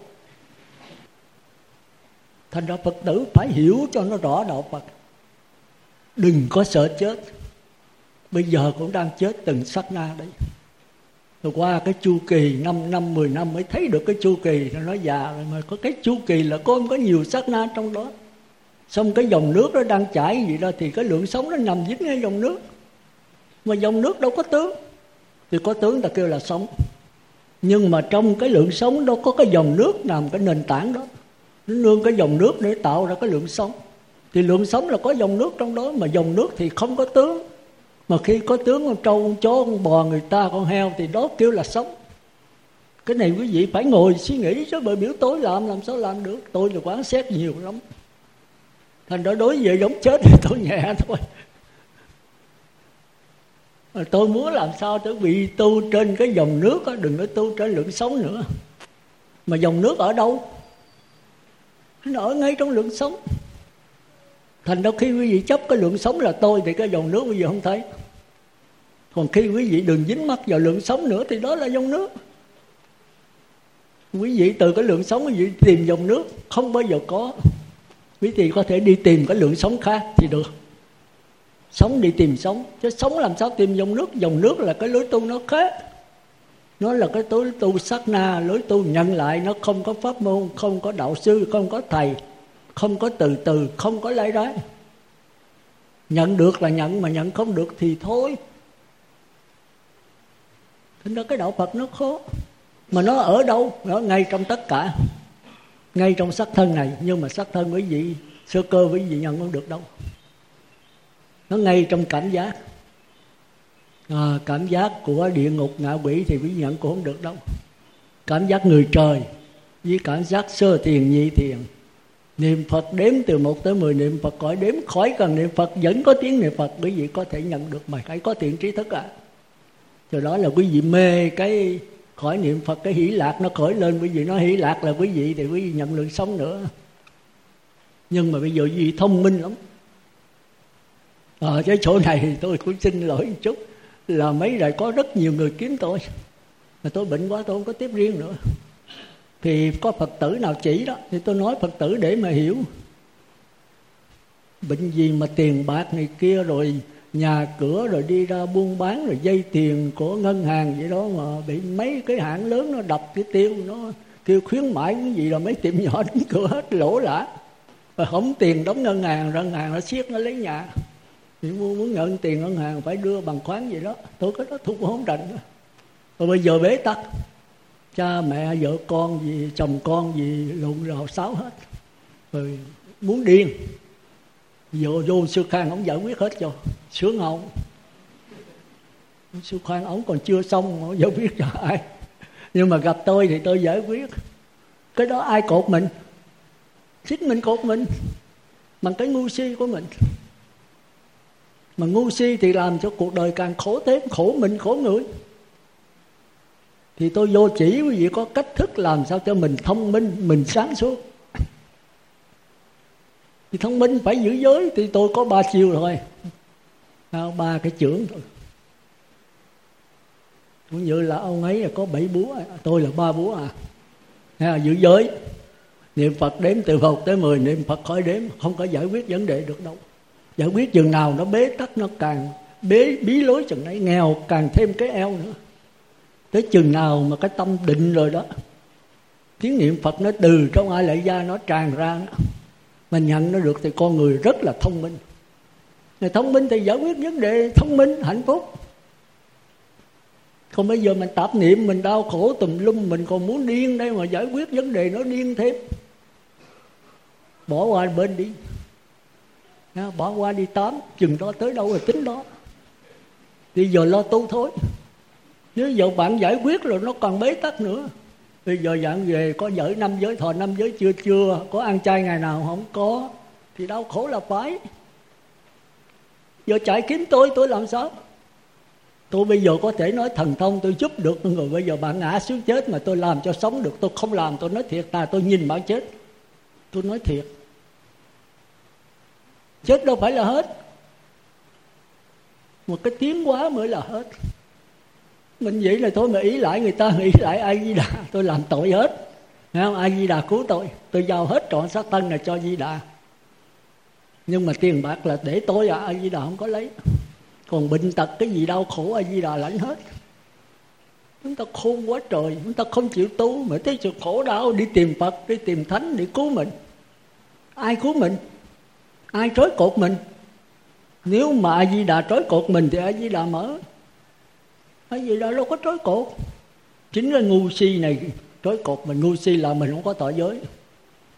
Speaker 1: Thành ra phật tử phải hiểu cho nó rõ đạo phật. Đừng có sợ chết bây giờ cũng đang chết từng sát na đấy. Rồi qua cái chu kỳ 5 năm 10 năm mới thấy được cái chu kỳ. Nó nói già rồi mà có cái chu kỳ là con có nhiều sát na trong đó. Xong cái dòng nước nó đang chảy gì đó, thì cái lượng sống nó nằm dính ngay dòng nước. Mà dòng nước đâu có tướng. Thì có tướng ta kêu là sống nhưng mà trong cái lượng sống đâu có cái dòng nước làm cái nền tảng đó. Nó nương cái dòng nước để tạo ra cái lượng sống thì lượng sống là có dòng nước trong đó, mà dòng nước thì không có tướng mà khi có tướng con trâu con chó con bò người ta con heo thì đó kêu là sống. Cái này quý vị phải ngồi suy nghĩ chứ bởi biểu tối làm làm sao làm được? Tôi là quán xét nhiều lắm. Thành đó đối với giống chết thì tôi nhẹ thôi. Mà tôi muốn làm sao tôi bị tu trên cái dòng nước đó, đừng có tu trên lượng sống nữa. Mà dòng nước ở đâu? Nó ở ngay trong lượng sống thành ra khi quý vị chấp cái lượng sống là tôi thì cái dòng nước quý vị không thấy. Còn khi quý vị đừng dính mắt vào lượng sống nữa thì đó là dòng nước. Quý vị từ cái lượng sống quý vị tìm dòng nước, không bao giờ có. Quý vị có thể đi tìm cái lượng sống khác thì được. Sống đi tìm sống. Chứ sống làm sao tìm dòng nước? Dòng nước là cái lối tu nó khác. Nó là cái lối tu sát na, lối tu nhận lại. Nó không có pháp môn, không có đạo sư, không có thầy không có từ từ không có lấy đấy nhận được là nhận mà nhận không được thì thôi. Thế đó cái đạo phật nó khó. Mà nó ở đâu? Nó ngay trong tất cả. Ngay trong sắc thân này. Nhưng mà sắc thân quý vị sơ cơ quý vị nhận không được đâu. Nó ngay trong cảm giác. À, cảm giác của địa ngục ngạ quỷ thì quý vị nhận cũng không được đâu. Cảm giác người trời với cảm giác sơ thiền nhị thiền niệm phật đếm từ một tới mười niệm phật khỏi đếm khỏi cần niệm phật, vẫn có tiếng niệm phật. Quý vị có thể nhận được mà phải có thiện trí thức à cho đó là quý vị mê cái khỏi niệm phật, cái hỷ lạc nó khởi lên. Quý vị nó hỷ lạc là quý vị thì quý vị nhận lượng sống nữa. Nhưng mà bây giờ quý vị thông minh lắm. Ở cái chỗ này thì tôi cũng xin lỗi một chút. Là mấy rồi có rất nhiều người kiếm tôi. Mà tôi bệnh quá, tôi không có tiếp riêng nữa thì có phật tử nào chỉ đó? Thì tôi nói phật tử để mà hiểu. Bệnh gì mà tiền bạc này kia rồi nhà cửa rồi đi ra buôn bán rồi dây tiền của ngân hàng vậy đó mà bị mấy cái hãng lớn nó đập cái tiêu nó kêu khuyến mãi cái gì rồi mấy tiệm nhỏ đóng cửa hết lỗ lã. Và không tiền đóng ngân hàng ngân hàng nó siết nó lấy nhà. Thì muốn, muốn nhận tiền ngân hàng phải đưa bằng khoán gì đó. Tôi có đó thu không rành rồi bây giờ bế tắc cha mẹ, vợ con gì, chồng con gì, lộn rào sáo hết. Rồi muốn điên. Vô vô sư khang ông giải quyết hết cho. Sướng không? Sư khang ông còn chưa xong ông giải quyết cho ai? Nhưng mà gặp tôi thì tôi giải quyết. Cái đó ai cột mình? Chính mình cột mình. Bằng cái ngu si của mình. Mà ngu si thì làm cho cuộc đời càng khổ, thêm khổ mình, khổ người thì tôi vô chỉ quý vị có cách thức làm sao cho mình thông minh mình sáng suốt. Thì thông minh phải giữ giới thì tôi có ba chiều rồi. Ba cái trưởng thôi. Cũng như là ông ấy là có bảy búa tôi là ba búa à. Ha, giữ giới. Niệm phật đếm từ một tới mười niệm phật khỏi đếm không có giải quyết vấn đề được đâu. Giải quyết chừng nào nó bế tắc nó càng bế bí lối chừng đấy nghèo càng thêm cái eo nữa tới chừng nào mà cái tâm định rồi đó tiếng niệm phật nó từ trong ai lại ra nó tràn ra đó. mình nhận nó được thì con người rất là thông minh. Người thông minh thì giải quyết vấn đề thông minh, hạnh phúc. Còn bây giờ mình tạp niệm, mình đau khổ tùm lum, mình còn muốn điên đây mà giải quyết vấn đề nó điên thêm. Bỏ qua bên đi. Bỏ qua đi tám, chừng đó tới đâu rồi tính đó. Bây giờ lo tu thôi nếu giờ bạn giải quyết rồi nó còn bế tắc nữa. Bây giờ dạng về có giới năm giới, thọ năm giới chưa chưa, có ăn chay ngày nào không có, thì đau khổ là phải. Giờ chạy kiếm tôi tôi làm sao? Tôi bây giờ có thể nói thần thông tôi giúp được người. Bây giờ bạn ngã xuống chết mà tôi làm cho sống được, tôi không làm, tôi nói thiệt ta tôi nhìn bạn chết. Tôi nói thiệt. Chết đâu phải là hết. Một cái tiếng quá mới là hết mình nghĩ là thôi mà ý lại người ta, nghĩ lại ai di đà tôi làm tội hết. Thấy không? Ai di đà cứu tôi. Tôi giao hết trọn xác thân này cho di đà nhưng mà tiền bạc là để tôi à ai di đà không có lấy. Còn bệnh tật cái gì đau khổ ai di đà lãnh hết. Chúng ta khôn quá trời, chúng ta không chịu tu mà thấy sự khổ đau, đi tìm phật, đi tìm thánh để cứu mình. Ai cứu mình? Ai trói cột mình? Nếu mà a di đà trói cột mình thì a di đà mở a gì đó đâu có trói cột. Chính là ngu si này, trói cột mình ngu si là mình không có tội giới.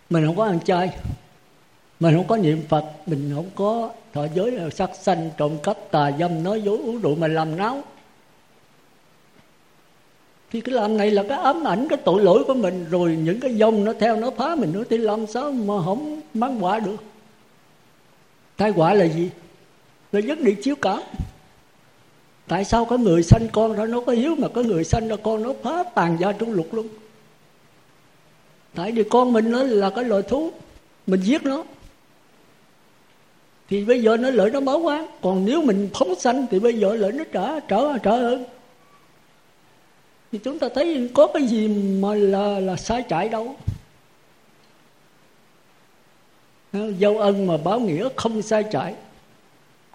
Speaker 1: Mình không có ăn chay. Mình không có niệm phật. Mình không có thọ giới là sắc sanh, trộm cắp, tà dâm, nói dối, uống rượu mà làm náo. Thì cái làm này là cái ám ảnh, cái tội lỗi của mình. Rồi những cái dông nó theo nó phá mình nữa thì làm sao mà không mang quả được? Tai quả là gì? Là vấn đề chiếu cảm tại sao có người sanh con ra nó có hiếu mà có người sanh ra con nó phá tàn gia trung lục luôn tại vì con mình nó là cái loài thú, mình giết nó. Thì bây giờ nó lợi nó báo quán còn nếu mình phóng sanh thì bây giờ lợi nó trở trở trở hơn. Thì chúng ta thấy có cái gì mà là là sai trái đâu. Dâu ân mà báo nghĩa không sai trái.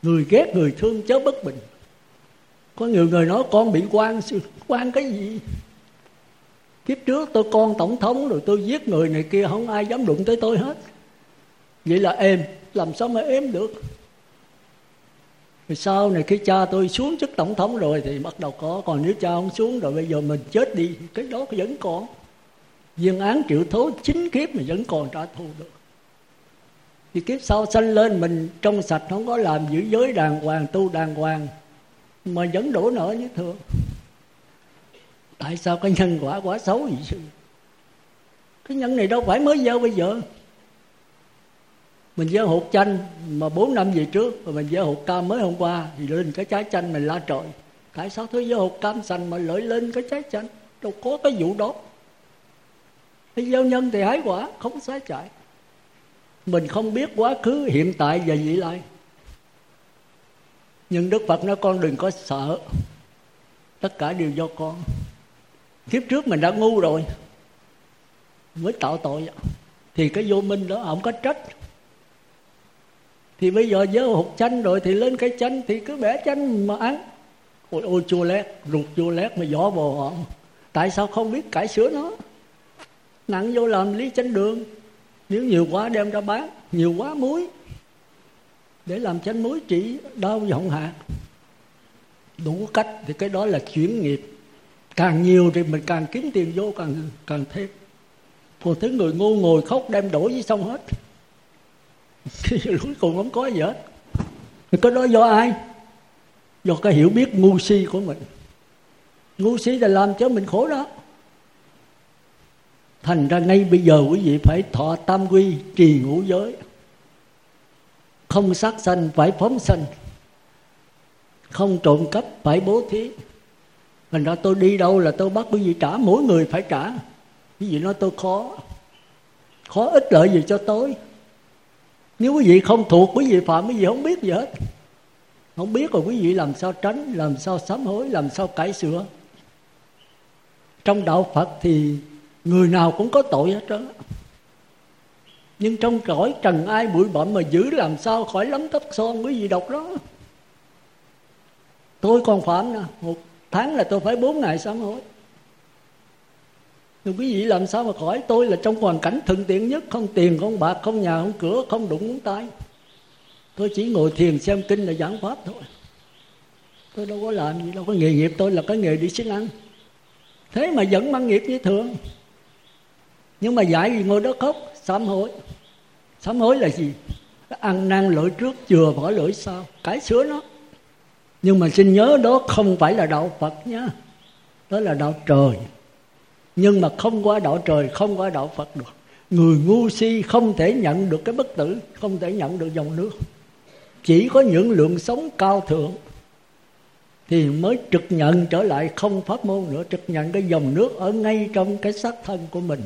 Speaker 1: Người ghét người thương chớ bất bình có nhiều người nói con bị quan quan cái gì? Kiếp trước tôi con tổng thống rồi tôi giết người này kia, không ai dám đụng tới tôi hết. Vậy là êm, làm sao mà êm được? Rồi sau này khi cha tôi xuống chức tổng thống rồi thì bắt đầu có, còn nếu cha không xuống rồi bây giờ mình chết đi, cái đó vẫn còn. Viên án triệu thố chính kiếp mà vẫn còn trả thù được. Thì kiếp sau sanh lên mình trong sạch, không có làm giữ giới đàng hoàng, tu đàng hoàng mà vẫn đổ nợ như thường. Tại sao cái nhân quả quá xấu vậy sư? cái nhân này đâu phải mới gieo bây giờ. Mình gieo hột chanh mà bốn năm về trước rồi mình gieo hột cam mới hôm qua thì lên cái trái chanh mình la trời. Tại sao tôi gieo hột cam xanh mà lợi lên cái trái chanh? Đâu có cái vụ đó. Cái gieo nhân thì hái quả, không xá chạy mình không biết quá khứ, hiện tại và vị lai nhưng đức phật nói, con đừng có sợ. Tất cả đều do con. Kiếp trước mình đã ngu rồi, mới tạo tội. Thì cái vô minh đó, không có trách. Thì bây giờ với hụt chanh rồi, thì lên cái chanh, thì cứ bẻ chanh mà ăn. Ôi ôi, chua lét, ruột chua lét mà gió bò họ tại sao không biết cải sửa nó? Nặng vô làm lý chanh đường. Nếu nhiều quá đem ra bán, nhiều quá muối để làm chanh muối trị đau vọng hạ đủ cách thì cái đó là chuyển nghiệp. Càng nhiều thì mình càng kiếm tiền vô, càng càng thêm. Còn thứ người ngu ngồi khóc đem đổ với xong hết. Cuối cùng không có gì hết. Cái đó do ai? Do cái hiểu biết ngu si của mình. Ngu si là làm cho mình khổ đó. Thành ra ngay bây giờ quý vị phải thọ tam quy trì ngũ giới không sát sanh phải phóng sanh, không trộm cắp phải bố thí. Thành ra tôi đi đâu là tôi bắt quý vị trả, mỗi người phải trả. Quý vị nói tôi khó khó ích lợi gì cho tôi? Nếu quý vị không thuộc, quý vị phạm quý vị không biết gì hết. Không biết rồi quý vị làm sao tránh, làm sao sám hối, làm sao cải sửa. Trong đạo phật thì người nào cũng có tội hết trơn nhưng trong cõi trần ai bụi bặm mà giữ làm sao khỏi lắm tóc son quý vị đọc đó? Tôi còn phạm nè à, một tháng là tôi phải bốn ngày sám hối. Thì quý vị làm sao mà khỏi? Tôi là trong hoàn cảnh thuận tiện nhất, không tiền, không bạc, không nhà, không cửa, không đụng ngón tay. Tôi chỉ ngồi thiền xem kinh là giảng pháp thôi. Tôi đâu có làm gì, đâu có nghề nghiệp, tôi là cái nghề đi xin ăn. Thế mà vẫn mang nghiệp như thường. Nhưng mà dạy gì ngồi đó khóc sám hối. Sám hối là gì? Ăn năn lỗi trước, chừa bỏ lỗi sau. Cải sửa nó. Nhưng mà xin nhớ đó không phải là đạo phật nhá đó là đạo trời. Nhưng mà không qua đạo trời, không qua đạo phật được. Người ngu si không thể nhận được cái bất tử, không thể nhận được dòng nước. Chỉ có những lượng sống cao thượng thì mới trực nhận trở lại không pháp môn nữa, trực nhận cái dòng nước ở ngay trong cái xác thân của mình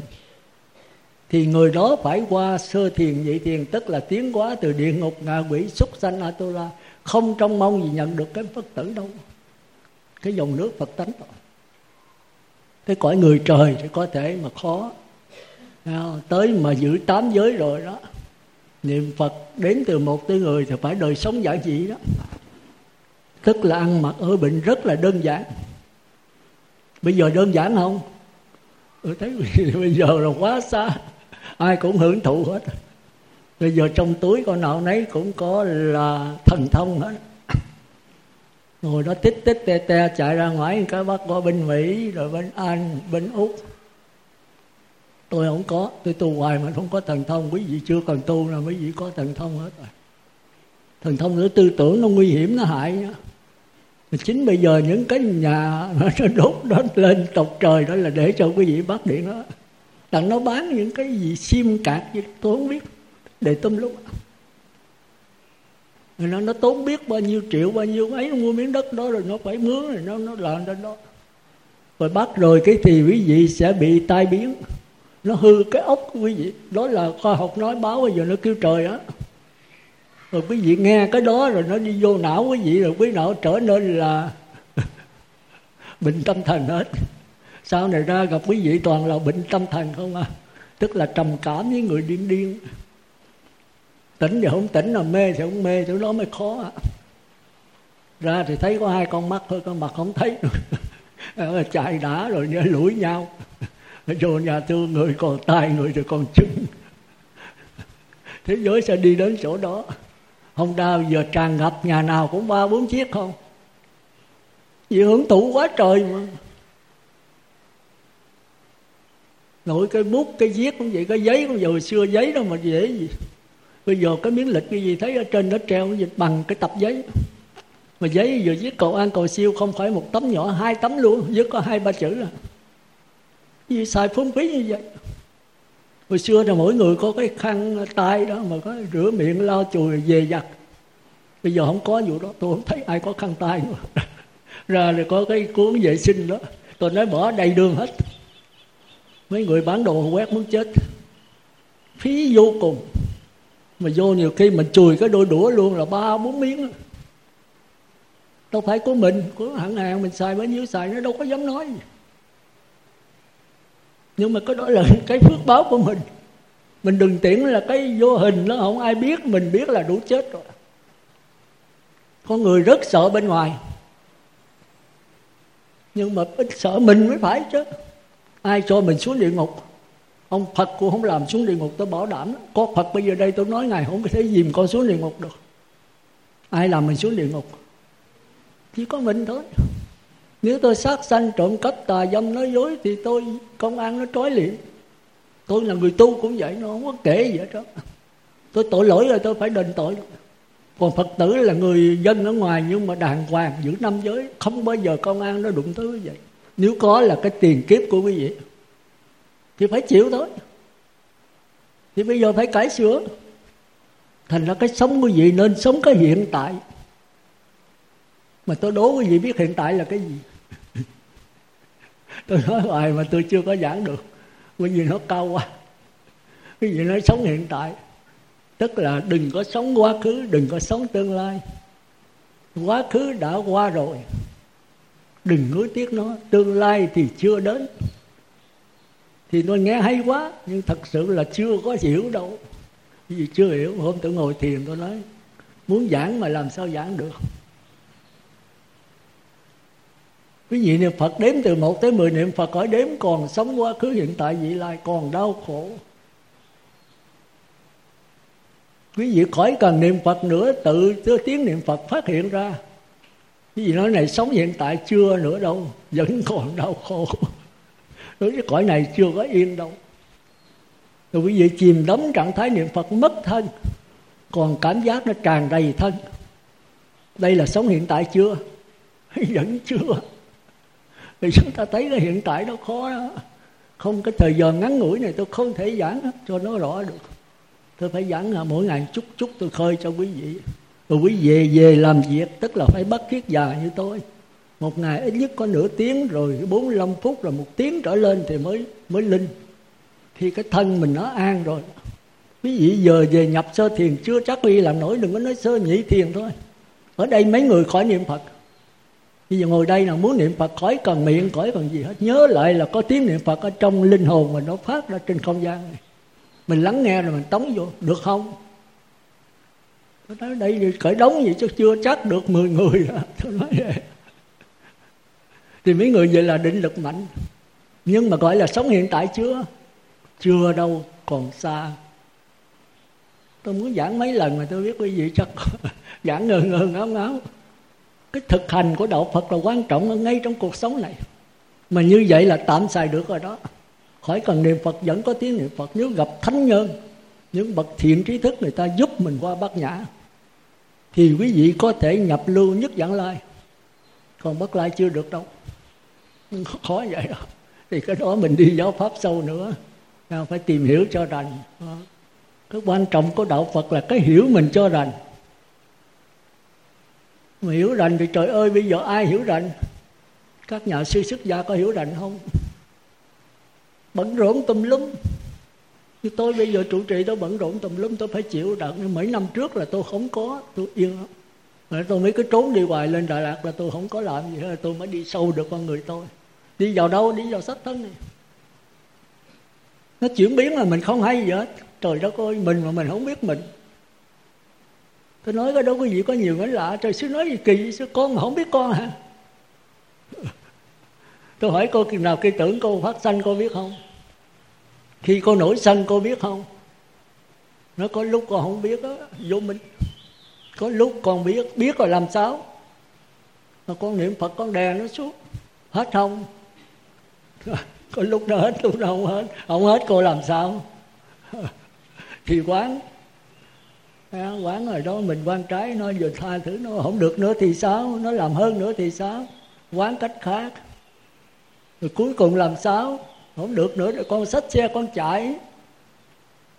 Speaker 1: thì người đó phải qua sơ thiền nhị thiền, tức là tiến hóa từ địa ngục ngạ quỷ súc sanh atula. Không trong mong gì nhận được cái phật tử đâu. Cái dòng nước phật tánh đó. Cái cõi người trời thì có thể mà khó. Tới mà giữ tám giới rồi đó, niệm phật đến từ một tới người thì phải đời sống giản dị đó. Tức là ăn mặc ở bệnh rất là đơn giản. Bây giờ đơn giản không? Tôi thấy bây giờ là quá xa ai cũng hưởng thụ hết. Bây giờ trong túi con nào nấy cũng có là thần thông hết. Ngồi đó tích tích te te, chạy ra ngoài, cái bắt qua bên mỹ, rồi bên anh, bên úc. Tôi không có, tôi tu hoài mà không có thần thông. Quý vị chưa cần tu là quý vị có thần thông hết rồi. Thần thông nữa, tư tưởng nó nguy hiểm, nó hại nhá chính bây giờ những cái nhà nó đốt nó lên tộc trời đó là để cho quý vị bắt điện đó đặng nó bán những cái gì, sim cạc gì, tôi không biết. Để tôm lúc. Rồi nó nó tốn biết bao nhiêu triệu, bao nhiêu ấy nó mua miếng đất đó rồi nó phải mướn rồi nó nó làm ra đó. Rồi bắt rồi cái thì quý vị sẽ bị tai biến. Nó hư cái ốc của quý vị. Đó là khoa học nói báo, bây giờ nó kêu trời á. Rồi quý vị nghe cái đó rồi nó đi vô não quý vị, rồi quý não trở nên là bệnh tâm thần hết sau này ra gặp quý vị toàn là bệnh tâm thần không à? Tức là trầm cảm với người điên điên. Tỉnh thì không tỉnh là mê thì không mê, chỗ đó mới khó à. ra thì thấy có hai con mắt thôi, con mặt không thấy nữa. Ờ, chạy đã rồi, nhớ lủi nhau. Vô nhà thương người, còn tai người thì còn chân. Thế giới sẽ đi đến chỗ đó. Không đau giờ tràn ngập, nhà nào cũng ba bốn chiếc không? Vì hưởng thụ quá trời mà. Nổi cái bút, cái viết cũng vậy, cái giấy cũng vậy. Hồi xưa giấy đâu mà dễ gì. Bây giờ cái miếng lịch cái gì thấy ở trên nó treo dịch bằng cái tập giấy. Mà giấy vừa viết cầu an, cầu siêu không phải một tấm nhỏ, hai tấm luôn, viết có hai, ba chữ là gì xài phung phí như vậy? Hồi xưa là mỗi người có cái khăn tay đó mà có rửa miệng, lau chùi về giặt bây giờ không có vụ đó, tôi không thấy ai có khăn tay nữa ra là có cái cuốn vệ sinh đó. Tôi nói bỏ, đầy đường hết mấy người bán đồ quét muốn chết. Phí vô cùng. Mà vô nhiều khi mình chùi cái đôi đũa luôn là ba, bốn miếng đâu phải của mình, của hãng hàng, mình xài bao nhiêu xài nó đâu có dám nói. Gì nhưng mà cái đó là cái phước báo của mình. Mình đừng tiễn là cái vô hình nó không ai biết, mình biết là đủ chết rồi. Con người rất sợ bên ngoài. Nhưng mà ít sợ mình mới phải chứ ai cho mình xuống địa ngục? Ông phật cũng không làm xuống địa ngục, tôi bảo đảm. Có phật bây giờ đây, tôi nói ngài không có thể dìm con xuống địa ngục được. Ai làm mình xuống địa ngục? Chỉ có mình thôi. Nếu tôi sát sanh, trộm cắp, tà dâm, nói dối, thì tôi, công an nó trói liền tôi là người tu cũng vậy, nó không có kể gì hết đó tôi tội lỗi rồi, tôi phải đền tội. Còn phật tử là người dân ở ngoài, nhưng mà đàng hoàng, giữ năm giới. Không bao giờ công an nó đụng tới như vậy nếu có là cái tiền kiếp của quý vị, thì phải chịu thôi. Thì bây giờ phải cải sửa. Thành ra cái sống của vị nên sống cái hiện tại. Mà tôi đố quý vị biết hiện tại là cái gì? Tôi nói hoài mà tôi chưa có giảng được. Quý vị nó cao quá. Cái gì nói sống hiện tại. Tức là đừng có sống quá khứ, đừng có sống tương lai. Quá khứ đã qua rồi đừng nuối tiếc nó, tương lai thì chưa đến. Thì tôi nghe hay quá, nhưng thật sự là chưa có hiểu đâu. Vì chưa hiểu, hôm tôi ngồi thiền tôi nói, muốn giảng mà làm sao giảng được? Quý vị niệm phật đếm từ một tới mười niệm phật hỏi đếm còn sống quá khứ hiện tại vị lai còn đau khổ. Quý vị khỏi cần niệm phật nữa, tự tiếng niệm phật phát hiện ra cái gì nói này sống hiện tại chưa nữa đâu, vẫn còn đau khổ. Đối với cõi này chưa có yên đâu. Rồi quý vị chìm đắm trạng thái niệm phật mất thân, còn cảm giác nó tràn đầy thân. Đây là sống hiện tại chưa? Vẫn chưa. Thì chúng ta thấy cái hiện tại nó khó đó. Không cái thời giờ ngắn ngủi này tôi không thể giảng cho nó rõ được. Tôi phải giảng mỗi ngày chút chút tôi khơi cho quý vị rồi quý về về làm việc, tức là phải bắt kiết già như tôi. Một ngày ít nhất có nửa tiếng rồi 45 phút rồi một tiếng trở lên thì mới mới linh. Khi cái thân mình nó an rồi. Quý vị giờ về nhập sơ thiền, chưa chắc đi làm nổi, đừng có nói sơ nhị thiền thôi. Ở đây mấy người khỏi niệm phật. Bây giờ ngồi đây là muốn niệm phật khỏi cần miệng, khỏi cần gì hết. Nhớ lại là có tiếng niệm phật ở trong linh hồn mình nó phát ra trên không gian này. Mình lắng nghe rồi mình tống vô. Được không? Tôi nói, đây khởi cởi đóng gì? Chứ chưa chắc được 10 người à. tôi nói vậy thì mấy người vậy là định lực mạnh. Nhưng mà gọi là sống hiện tại chưa? Chưa đâu, còn xa. Tôi muốn giảng mấy lần mà tôi biết quý vị chắc. Giảng ngơ ngơ, ngáo ngáo. Cái thực hành của đạo phật là quan trọng ở ngay trong cuộc sống này. Mà như vậy là tạm xài được rồi đó. Khỏi cần niệm phật, vẫn có tiếng niệm phật. Nếu gặp thánh nhân, những bậc thiện trí thức người ta giúp mình qua bát nhã thì quý vị có thể nhập lưu nhất dạng lai. Còn bất lai chưa được đâu. Khó vậy đó. Thì cái đó mình đi giáo pháp sâu nữa. Nào phải tìm hiểu cho rành. Cái quan trọng của đạo phật là cái hiểu mình cho rành. Mà hiểu rành thì trời ơi, bây giờ ai hiểu rành? Các nhà sư xuất gia có hiểu rành không? Bận rộn tùm lum như tôi bây giờ trụ trì tôi bận rộn tùm lum, tôi phải chịu đợt nhưng mấy năm trước là tôi không có, tôi yên rồi tôi mới cứ trốn đi hoài lên Đà Lạt là tôi không có làm gì hết, tôi mới đi sâu được con người tôi. Đi vào đâu? Đi vào sách thân này nó chuyển biến là mình không hay gì hết. Trời đất ơi, mình mà mình không biết mình. Tôi nói cái đó quý vị có nhiều cái lạ. Trời, sư nói gì kỳ sư? Con mà không biết con hả? Tôi hỏi cô nào khi tưởng cô phát sanh, cô biết không? Khi cô nổi sân cô biết không? Nó có lúc con không biết đó vô minh. Có lúc con biết biết rồi làm sao? Mà con niệm phật con đè nó xuống. Hết không? Có lúc nó hết lúc nó không hết. Không hết cô làm sao? Thì quán. À, quán rồi đó mình quan trái nó vừa tha thứ nó không được nữa thì sao? Nó làm hơn nữa thì sao? Quán cách khác. Rồi cuối cùng làm sao? Không được nữa rồi con xách xe, con chạy.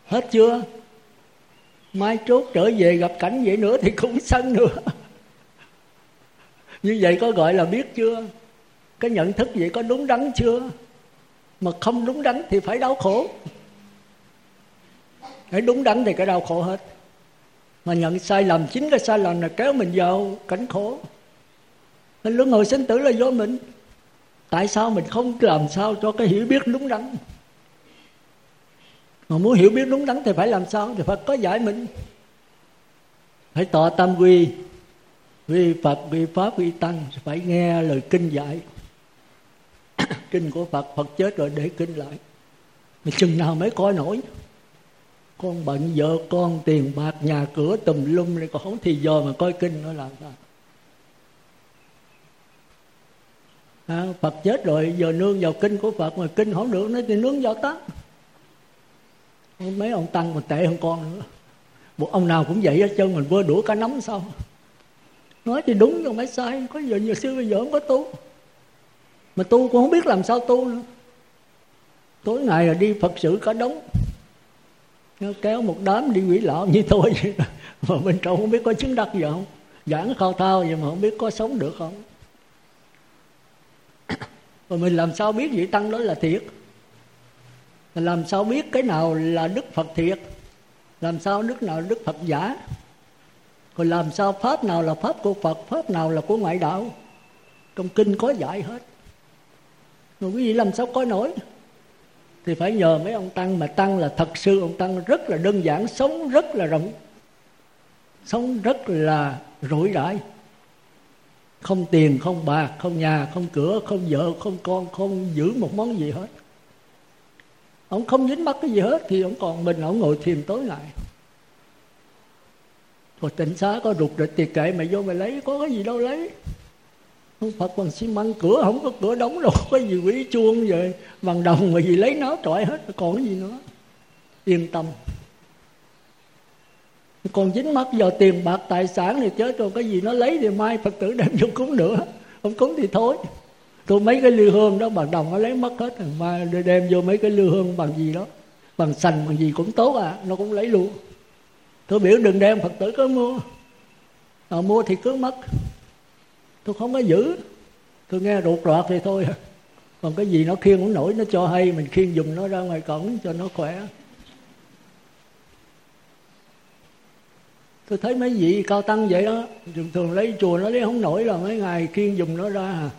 Speaker 1: Hết chưa? Mai chốt trở về gặp cảnh vậy nữa thì cũng sân nữa. Như vậy có gọi là biết chưa? Cái nhận thức vậy có đúng đắn chưa? Mà không đúng đắn thì phải đau khổ. Để đúng đắn thì cái đau khổ hết. Mà nhận sai lầm, chính cái sai lầm là kéo mình vào cảnh khổ. Nên luân hồi sinh tử là do mình tại sao mình không làm sao cho cái hiểu biết đúng đắn? Mà muốn hiểu biết đúng đắn thì phải làm sao? Thì phải có giải mình. Phải tỏ tâm quy. Quy phật, quy pháp, quy tăng. Phải nghe lời kinh dạy. Kinh của phật phật chết rồi để kinh lại. Mà chừng nào mới coi nổi? Con bận vợ, con tiền bạc, nhà cửa tùm lum này còn không thì giờ mà coi kinh nó làm sao? À, Phật chết rồi giờ nương vào kinh của Phật mà kinh không được nó thì nương vào tắt. Mấy ông tăng còn tệ hơn con nữa. Một ông nào cũng vậy hết trơn mình vơ đũa cá nóng sao? Nói thì đúng rồi phải sai có giờ nhiều xưa bây giờ không có tu. Mà tu cũng không biết làm sao tu nữa. Tối ngày là đi phật sự cả đống. Nó kéo một đám đi quỷ lão như tôi mà bên trong không biết có chứng đắc gì không? Giảng khao thao vậy mà không biết có sống được không? Mà mình làm sao biết vị tăng đó là thiệt? Làm sao biết cái nào là đức phật thiệt? Làm sao đức nào là đức phật giả? Rồi làm sao pháp nào là pháp của phật, pháp nào là của ngoại đạo? Trong kinh có dạy hết. Rồi quý vị làm sao có nổi? Thì phải nhờ mấy ông tăng mà tăng là thật sự, ông tăng rất là đơn giản, sống rất là rộng, sống rất là rủi rãi không tiền, không bạc, không nhà, không cửa, không vợ, không con, không giữ một món gì hết. Ông không dính mắc cái gì hết thì ông còn mình, ông ngồi thiền tối lại. Rồi tỉnh xá có rụt rịch tiền kệ mày vô mày lấy, có cái gì đâu lấy. Ông Phật bằng xi măng, cửa không có cửa đóng đâu có gì quỷ chuông vậy. Bằng đồng mà gì lấy nó, trọi hết, còn cái gì nữa. Yên tâm còn dính mắc vào tiền bạc tài sản thì chết rồi cái gì nó lấy thì mai phật tử đem vô cúng nữa. Không cúng thì thôi. Tôi mấy cái lư hương đó bằng đồng nó lấy mất hết rồi mai đem vô mấy cái lư hương bằng gì đó. Bằng sành bằng gì cũng tốt à nó cũng lấy luôn. Tôi biểu đừng đem phật tử có mua. À, mua thì cứ mất. Tôi không có giữ. Tôi nghe ruột rọt thì thôi. Còn cái gì nó khiêng cũng nổi nó cho hay mình khiêng dùng nó ra ngoài cổng cho nó khỏe. Tôi thấy mấy vị cao tăng vậy đó, thường thường lấy chùa nó lấy không nổi là mấy ngày kiên dùng nó ra. À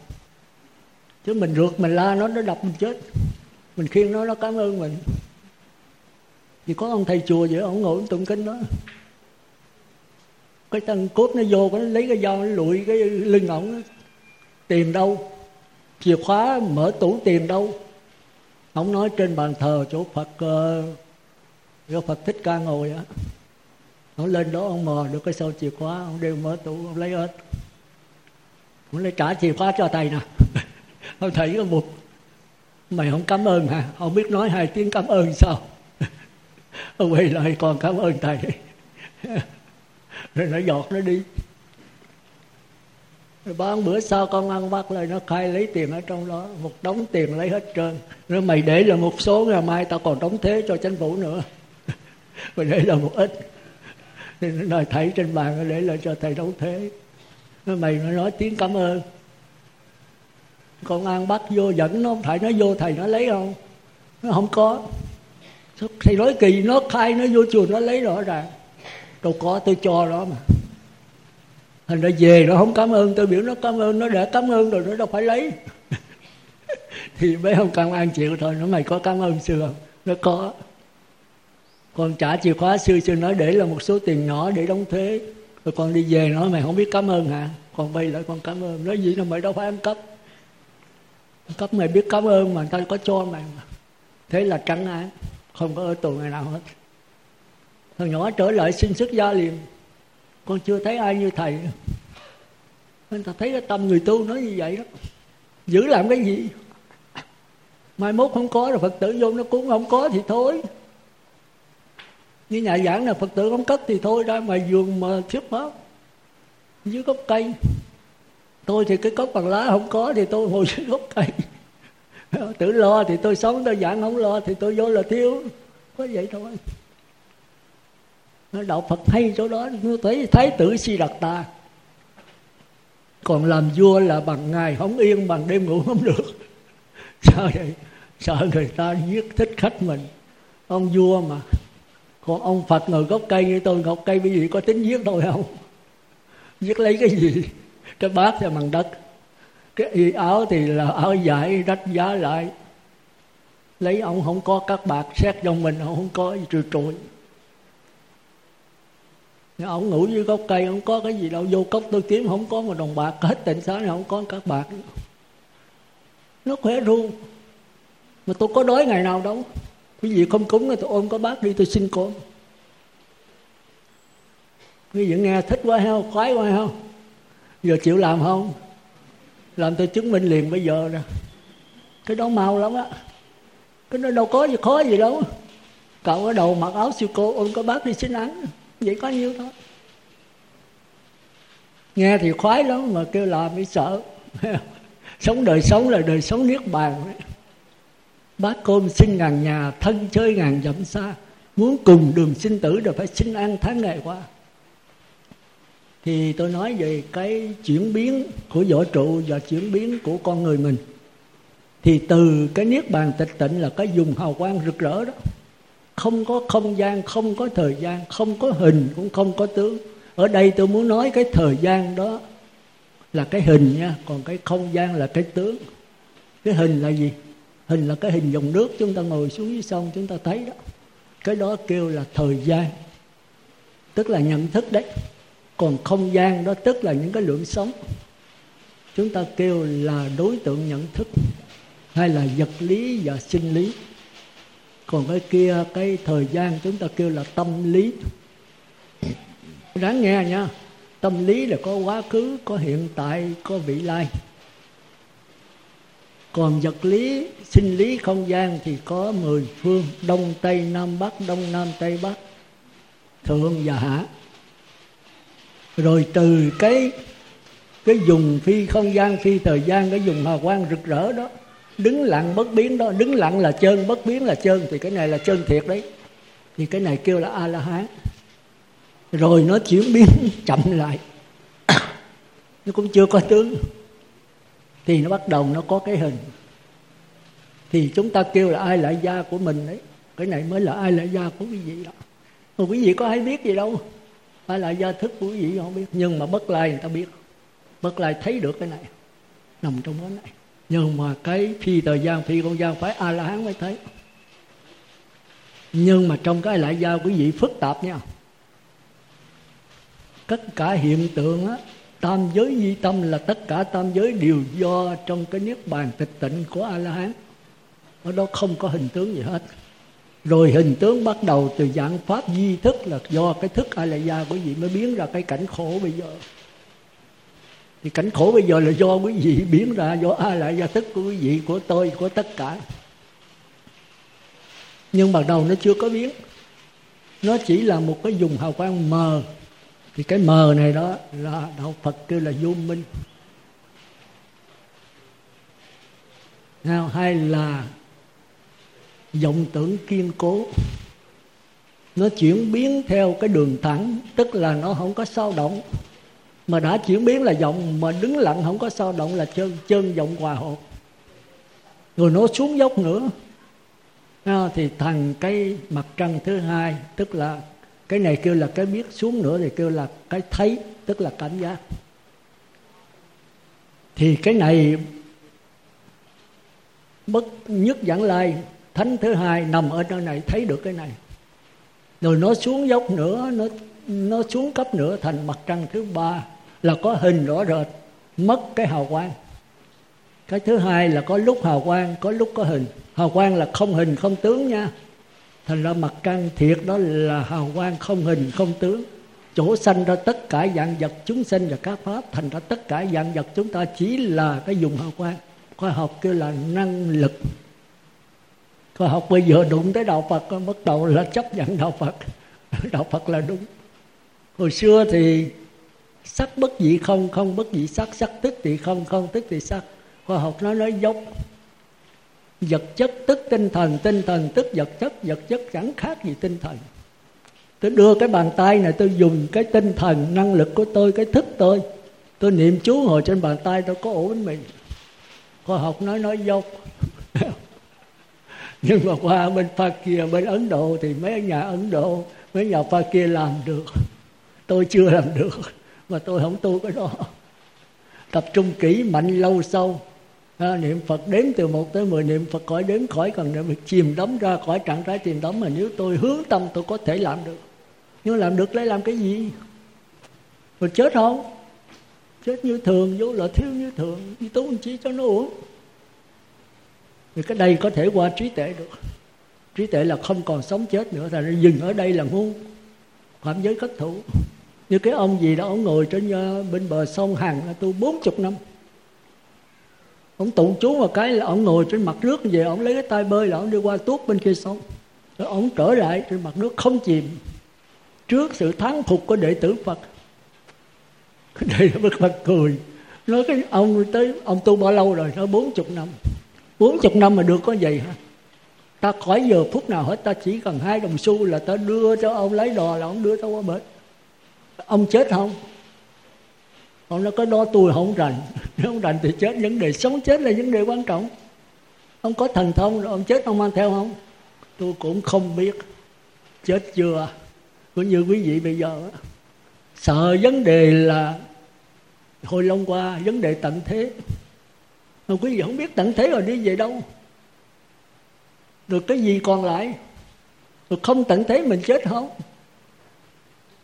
Speaker 1: chứ mình rượt, mình la nó nó đập mình chết. Mình khiêng nó nó cảm ơn mình. Vì có ông thầy chùa vậy, ông ngồi tụng kinh đó. Cái thằng cốt nó vô nó lấy cái dao, nó lụi cái lưng ổng. Tìm đâu? Chìa khóa, mở tủ tìm đâu? Ông nói trên bàn thờ chỗ phật ờ, chỗ phật thích ca ngồi á ông lên đó ông mò được cái sâu chìa khóa, ông đều mở tủ, ông lấy hết. Ông lấy trả chìa khóa cho thầy nè. Ông thầy có một mày không cảm ơn hả? Không biết nói hai tiếng cảm ơn sao? Ông quay lại còn cảm ơn thầy. Rồi nó giọt nó đi. Rồi ba bữa sau con ăn bắt lại, nó khai lấy tiền ở trong đó. Một đống tiền lấy hết trơn. Rồi mày để là một số ngày mai tao còn đóng thế cho chính phủ nữa. Mày để là một ít. nói thầy trên bàn để lại cho thầy đấu thế. Mày nó nói tiếng cảm ơn. Con ăn bắt vô dẫn nó phải nó vô, thầy nó lấy không? Nó không có. Thầy nói kỳ, nó khai, nó vô chùa, nó lấy rõ ràng. Đâu có, tôi cho nó mà. Thành ra về nó không cảm ơn, tôi biểu nó cảm ơn, nó để cảm ơn rồi, nó đâu phải lấy. Thì mấy ông công an chịu thôi, nó mày có cảm ơn sư không? Nó có con trả chìa khóa sư sư nói để là một số tiền nhỏ để đóng thuế. Rồi con đi về nói, mày không biết cảm ơn hả? Con bay lại, con cảm ơn. Nói gì đâu mày đâu phải ăn cắp. Ăn cắp mày biết cảm ơn mà người ta có cho mày mà. Thế là trắng án, không có ở tù ngày nào hết. Thằng nhỏ trở lại xin sức gia liền con chưa thấy ai như thầy. Nên ta thấy cái tâm người tu nói như vậy đó. Giữ làm cái gì? Mai mốt không có rồi phật tử vô nó cũng không có thì thôi như nhà giảng là phật tử không cất thì thôi, ra ngoài vườn mà thuyết hết dưới gốc cây. Tôi thì cái cốc bằng lá không có thì tôi ngồi dưới gốc cây. Tự lo thì tôi sống, tôi giảng không lo thì tôi vô là thiếu. Có vậy thôi. Đạo phật hay chỗ đó, nó thấy, thái tử si đặt ta còn làm vua là bằng ngày không yên, bằng đêm ngủ không được. Sao vậy? Sợ người ta giết thích khách mình. Ông vua mà còn ông phật ngồi gốc cây như tôi gốc cây bây giờ có tính giết tôi không? Giết lấy cái gì? Cái bát thì bằng đất. Cái y áo thì là áo dài rách giá lại. Lấy ông không có các bạc xét trong mình, ông không có gì trừ trội. Ông ngủ dưới gốc cây, không có cái gì đâu. Vô cốc tôi kiếm không có một đồng bạc, hết tỉnh sáng này không có các bạc. Nó khỏe ru. Mà tôi có đói ngày nào đâu quý vị không cúng tôi ôm có bát đi, tôi xin cúng quý vị nghe thích quá không khoái quá không giờ chịu làm không? Làm tôi chứng minh liền bây giờ nè. Cái đó mau lắm á. Cái nó đâu có gì khó gì đâu. Cậu ở đầu mặc áo siêu cô, ôm có bát đi xin ăn. Vậy có nhiêu thôi. Nghe thì khoái lắm mà kêu làm bị sợ. Sống đời sống là đời sống niết bàn. đấy bát cơm xin ngàn nhà, thân chơi ngàn dặm xa. Muốn cùng đường sinh tử rồi phải xin ăn tháng ngày qua. Thì tôi nói về cái chuyển biến của võ trụ và chuyển biến của con người mình. Thì từ cái niết bàn tịch tịnh là cái dùng hào quang rực rỡ đó. Không có không gian, không có thời gian, không có hình, cũng không có tướng. Ở đây tôi muốn nói cái thời gian đó là cái hình nha, còn cái không gian là cái tướng. Cái hình là gì? Hình là cái hình dòng nước, chúng ta ngồi xuống dưới sông, chúng ta thấy đó. Cái đó kêu là thời gian. Tức là nhận thức đấy. Còn không gian đó, tức là những cái lượng sống chúng ta kêu là đối tượng nhận thức, hay là vật lý và sinh lý. Còn cái kia, cái thời gian, chúng ta kêu là tâm lý. Ráng nghe nha. Tâm lý là có quá khứ, có hiện tại, có vị lai còn vật lý, sinh lý không gian thì có mười phương, đông tây nam bắc, đông nam tây bắc. Thượng và hạ. Rồi từ cái cái dùng phi không gian, phi thời gian, cái dùng hào quang rực rỡ đó, đứng lặng bất biến đó, đứng lặng là chân, bất biến là chân, thì cái này là chân thiệt đấy. Thì cái này kêu là a la hán rồi nó chuyển biến chậm lại. Nó cũng chưa có tướng thì nó bắt đầu nó có cái hình. Thì chúng ta kêu là ai là gia của mình đấy cái này mới là ai là gia của quý vị đó mà quý vị có ai biết gì đâu. Ai là gia thức của quý vị không biết. Nhưng mà bất lai người ta biết. Bất lai thấy được cái này. Nằm trong cái này. Nhưng mà cái phi thời gian phi không gian phải a la hán mới thấy. Nhưng mà trong cái lại giao quý vị phức tạp nha. Tất cả hiện tượng á tam giới di tâm là tất cả tam giới đều do trong cái niết bàn tịch tịnh của a la hán ở đó không có hình tướng gì hết. Rồi hình tướng bắt đầu từ dạng pháp di thức là do cái thức a la gia quý vị mới biến ra cái cảnh khổ bây giờ. Thì cảnh khổ bây giờ là do quý vị biến ra, do a la gia thức của quý vị, của tôi, của tất cả. Nhưng ban đầu nó chưa có biến. Nó chỉ là một cái dùng hào quang mờ thì cái mờ này đó là đạo phật kêu là vô minh. Nào, hay là vọng tưởng kiên cố. Nó chuyển biến theo cái đường thẳng, tức là nó không có sao động. Mà đã chuyển biến là vọng, mà đứng lặng không có sao động là chân chân vọng hòa hợp. Rồi nó xuống dốc nữa. À, thì thằng cái mặt trăng thứ hai, tức là cái này kêu là cái biết, xuống nữa thì kêu là cái thấy, tức là cảm giác. Thì cái này bất nhất giảng lai, thánh thứ hai nằm ở nơi này, thấy được cái này. Rồi nó xuống dốc nữa, nó nó xuống cấp nữa, thành mặt trăng thứ ba, là có hình rõ rệt, mất cái hào quang. Cái thứ hai là có lúc hào quang, có lúc có hình. Hào quang là không hình, không tướng nha thành ra mặt trăng thiệt đó là hào quang không hình, không tướng. Chỗ sanh ra tất cả dạng vật chúng sinh và các pháp, thành ra tất cả dạng vật chúng ta chỉ là cái dùng hào quang. Khoa học kêu là năng lực. Khoa học bây giờ đụng tới đạo phật bắt đầu là chấp nhận đạo phật. Đạo phật là đúng. Hồi xưa thì sắc bất dị không không bất dị sắc sắc tức thì không không tức thì sắc. Khoa học nó nói dốc vật chất tức tinh thần tinh thần tức vật chất vật chất chẳng khác gì tinh thần. Tôi đưa cái bàn tay này, tôi dùng cái tinh thần năng lực của tôi, cái thức tôi. Tôi niệm chú ngồi trên bàn tay tôi có ổ bánh mì khoa học nói nói dốc. Nhưng mà qua bên pha kia, bên ấn độ thì mấy nhà ấn độ, mấy nhà pha kia làm được. Tôi chưa làm được, mà tôi không tu cái đó. Tập trung kỹ mạnh lâu sâu à, niệm phật đếm từ một tới mười niệm phật khỏi đếm khỏi cần niệm việc chìm đắm ra khỏi trạng thái chìm đắm mà nếu tôi hướng tâm tôi có thể làm được. Nhưng làm được lấy làm cái gì? Rồi chết không? Chết như thường vô là thiếu như thường như tú chi cho nó uống. Thì cái đây có thể qua trí tuệ được. Trí tuệ là không còn sống chết nữa thành ra dừng ở đây là ngu. Phạm giới kết thủ. Như cái ông gì đó ông ngồi trên à, bên bờ sông hàng à, tu bốn chục năm ông tụng chú một cái là ông ngồi trên mặt nước về, ông lấy cái tay bơi là ông đi qua tuốt bên kia sông. Rồi ông trở lại trên mặt nước không chìm trước sự thắng phục của đệ tử phật. Đệ tử phật cười. Nói cái ông tới, ông tu bao lâu rồi? Nó bốn chục năm. Bốn chục năm mà được có vậy hả? Ta khỏi giờ phút nào hết, ta chỉ cần hai đồng xu là ta đưa cho ông lấy đò là ông đưa tao qua bến. Ông chết không? Ông nó có đó tôi không rành? Nếu không đành thì chết. Vấn đề sống chết là vấn đề quan trọng. Ông có thần thông rồi, ông chết ông mang theo không? Tôi cũng không biết. Chết chưa? Cũng như quý vị bây giờ sợ vấn đề là hồi lâu qua, vấn đề tận thế. Mà quý vị không biết tận thế rồi đi về đâu. Được cái gì còn lại? Rồi không tận thế mình chết không?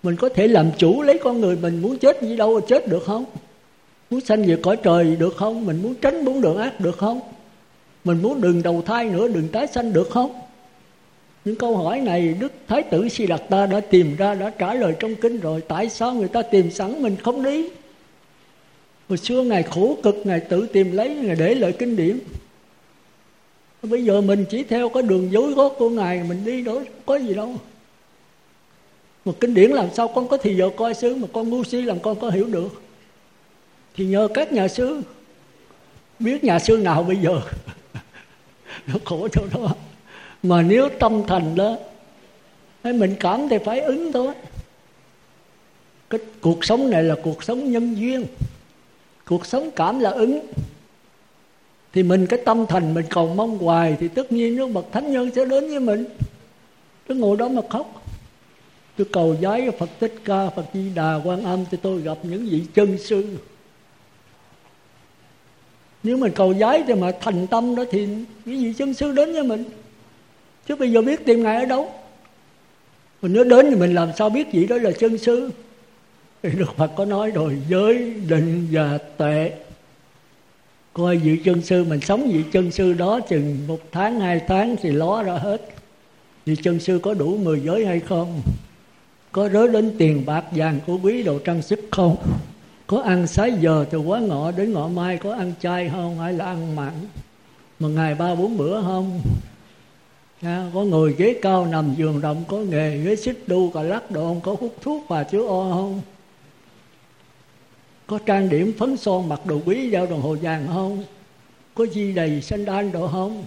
Speaker 1: Mình có thể làm chủ lấy con người mình muốn chết gì đâu, chết được không? Muốn sanh về cõi trời được không? Mình muốn tránh bốn đường ác được không? Mình muốn đừng đầu thai nữa, đừng tái sanh được không? Những câu hỏi này đức thái tử si đạt ta đã tìm ra, đã trả lời trong kinh rồi. Tại sao người ta tìm sẵn mình không đi? Hồi xưa ngài khổ cực ngài tự tìm lấy ngài để lại kinh điển. Bây giờ mình chỉ theo cái đường dối gót của ngài, mình đi đó có gì đâu. Mà kinh điển làm sao con có thì giờ coi xứ, mà con ngu si làm con có hiểu được? Thì nhờ các nhà sư. Biết nhà sư nào bây giờ? Nó khổ chỗ đó mà nếu tâm thành đó mình cảm thì phải ứng thôi. Cái cuộc sống này là cuộc sống nhân duyên. Cuộc sống cảm là ứng. Thì mình cái tâm thành mình cầu mong hoài thì tất nhiên nó bậc thánh nhân sẽ đến với mình. Tôi ngồi đó mà khóc. Tôi cầu giấy phật tích ca, phật di đà, quan âm thì tôi gặp những vị chân sư nếu mình cầu giấy thì mà thành tâm đó thì cái gì chân sư đến với mình? Chứ bây giờ biết tìm ngài ở đâu? Mình nếu đến thì mình làm sao biết gì đó là chân sư? Thì Đức Phật có nói rồi, giới định và tuệ coi vị chân sư, mình sống vị chân sư đó chừng một tháng, hai tháng thì ló ra hết. Vị chân sư có đủ mười giới hay không? Có rớ đến tiền bạc vàng của quý đồ trang sức không? Có ăn sái giờ từ quá ngọ đến ngọ mai có ăn chay không? Hay là ăn mặn? Một ngày ba bốn bữa không? À, có ngồi ghế cao nằm giường rộng có nghề ghế xích đu cà lắc đồ không? Có hút thuốc và chứa o không? Có trang điểm phấn son mặc đồ quý đeo đồng hồ vàng không? Có di đầy xanh đan đồ không?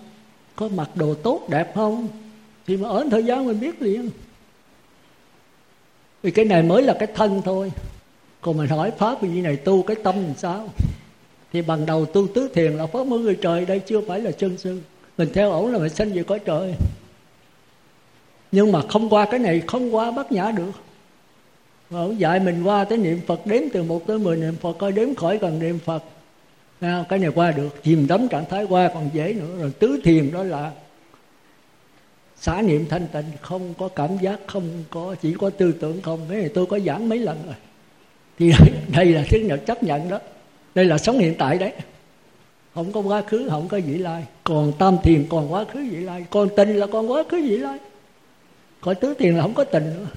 Speaker 1: Có mặc đồ tốt đẹp không? Thì mà ở thời gian mình biết liền. Vì cái này mới là cái thân thôi còn mình hỏi pháp vì này tu cái tâm làm sao? Thì bằng đầu tu tứ thiền là pháp mới người trời, đây chưa phải là chân sư. Mình theo ổng là mình sanh về cõi trời. Nhưng mà không qua cái này, không qua bát nhã được. Và ổng dạy mình qua tới niệm phật, đếm từ một tới mười niệm phật, coi đếm khỏi cần niệm phật. À, cái này qua được, chìm đắm trạng thái qua còn dễ nữa. Rồi tứ thiền đó là xả niệm thanh tịnh, không có cảm giác, không có, chỉ có tư tưởng không. Cái này tôi có giảng mấy lần rồi thì đây là thứ nhận chấp nhận đó. Đây là sống hiện tại đấy. Không có quá khứ không có vị lai. Còn tam thiền còn quá khứ vị lai. Còn tình là còn quá khứ vị lai. Còn tứ thiền là không có tình nữa.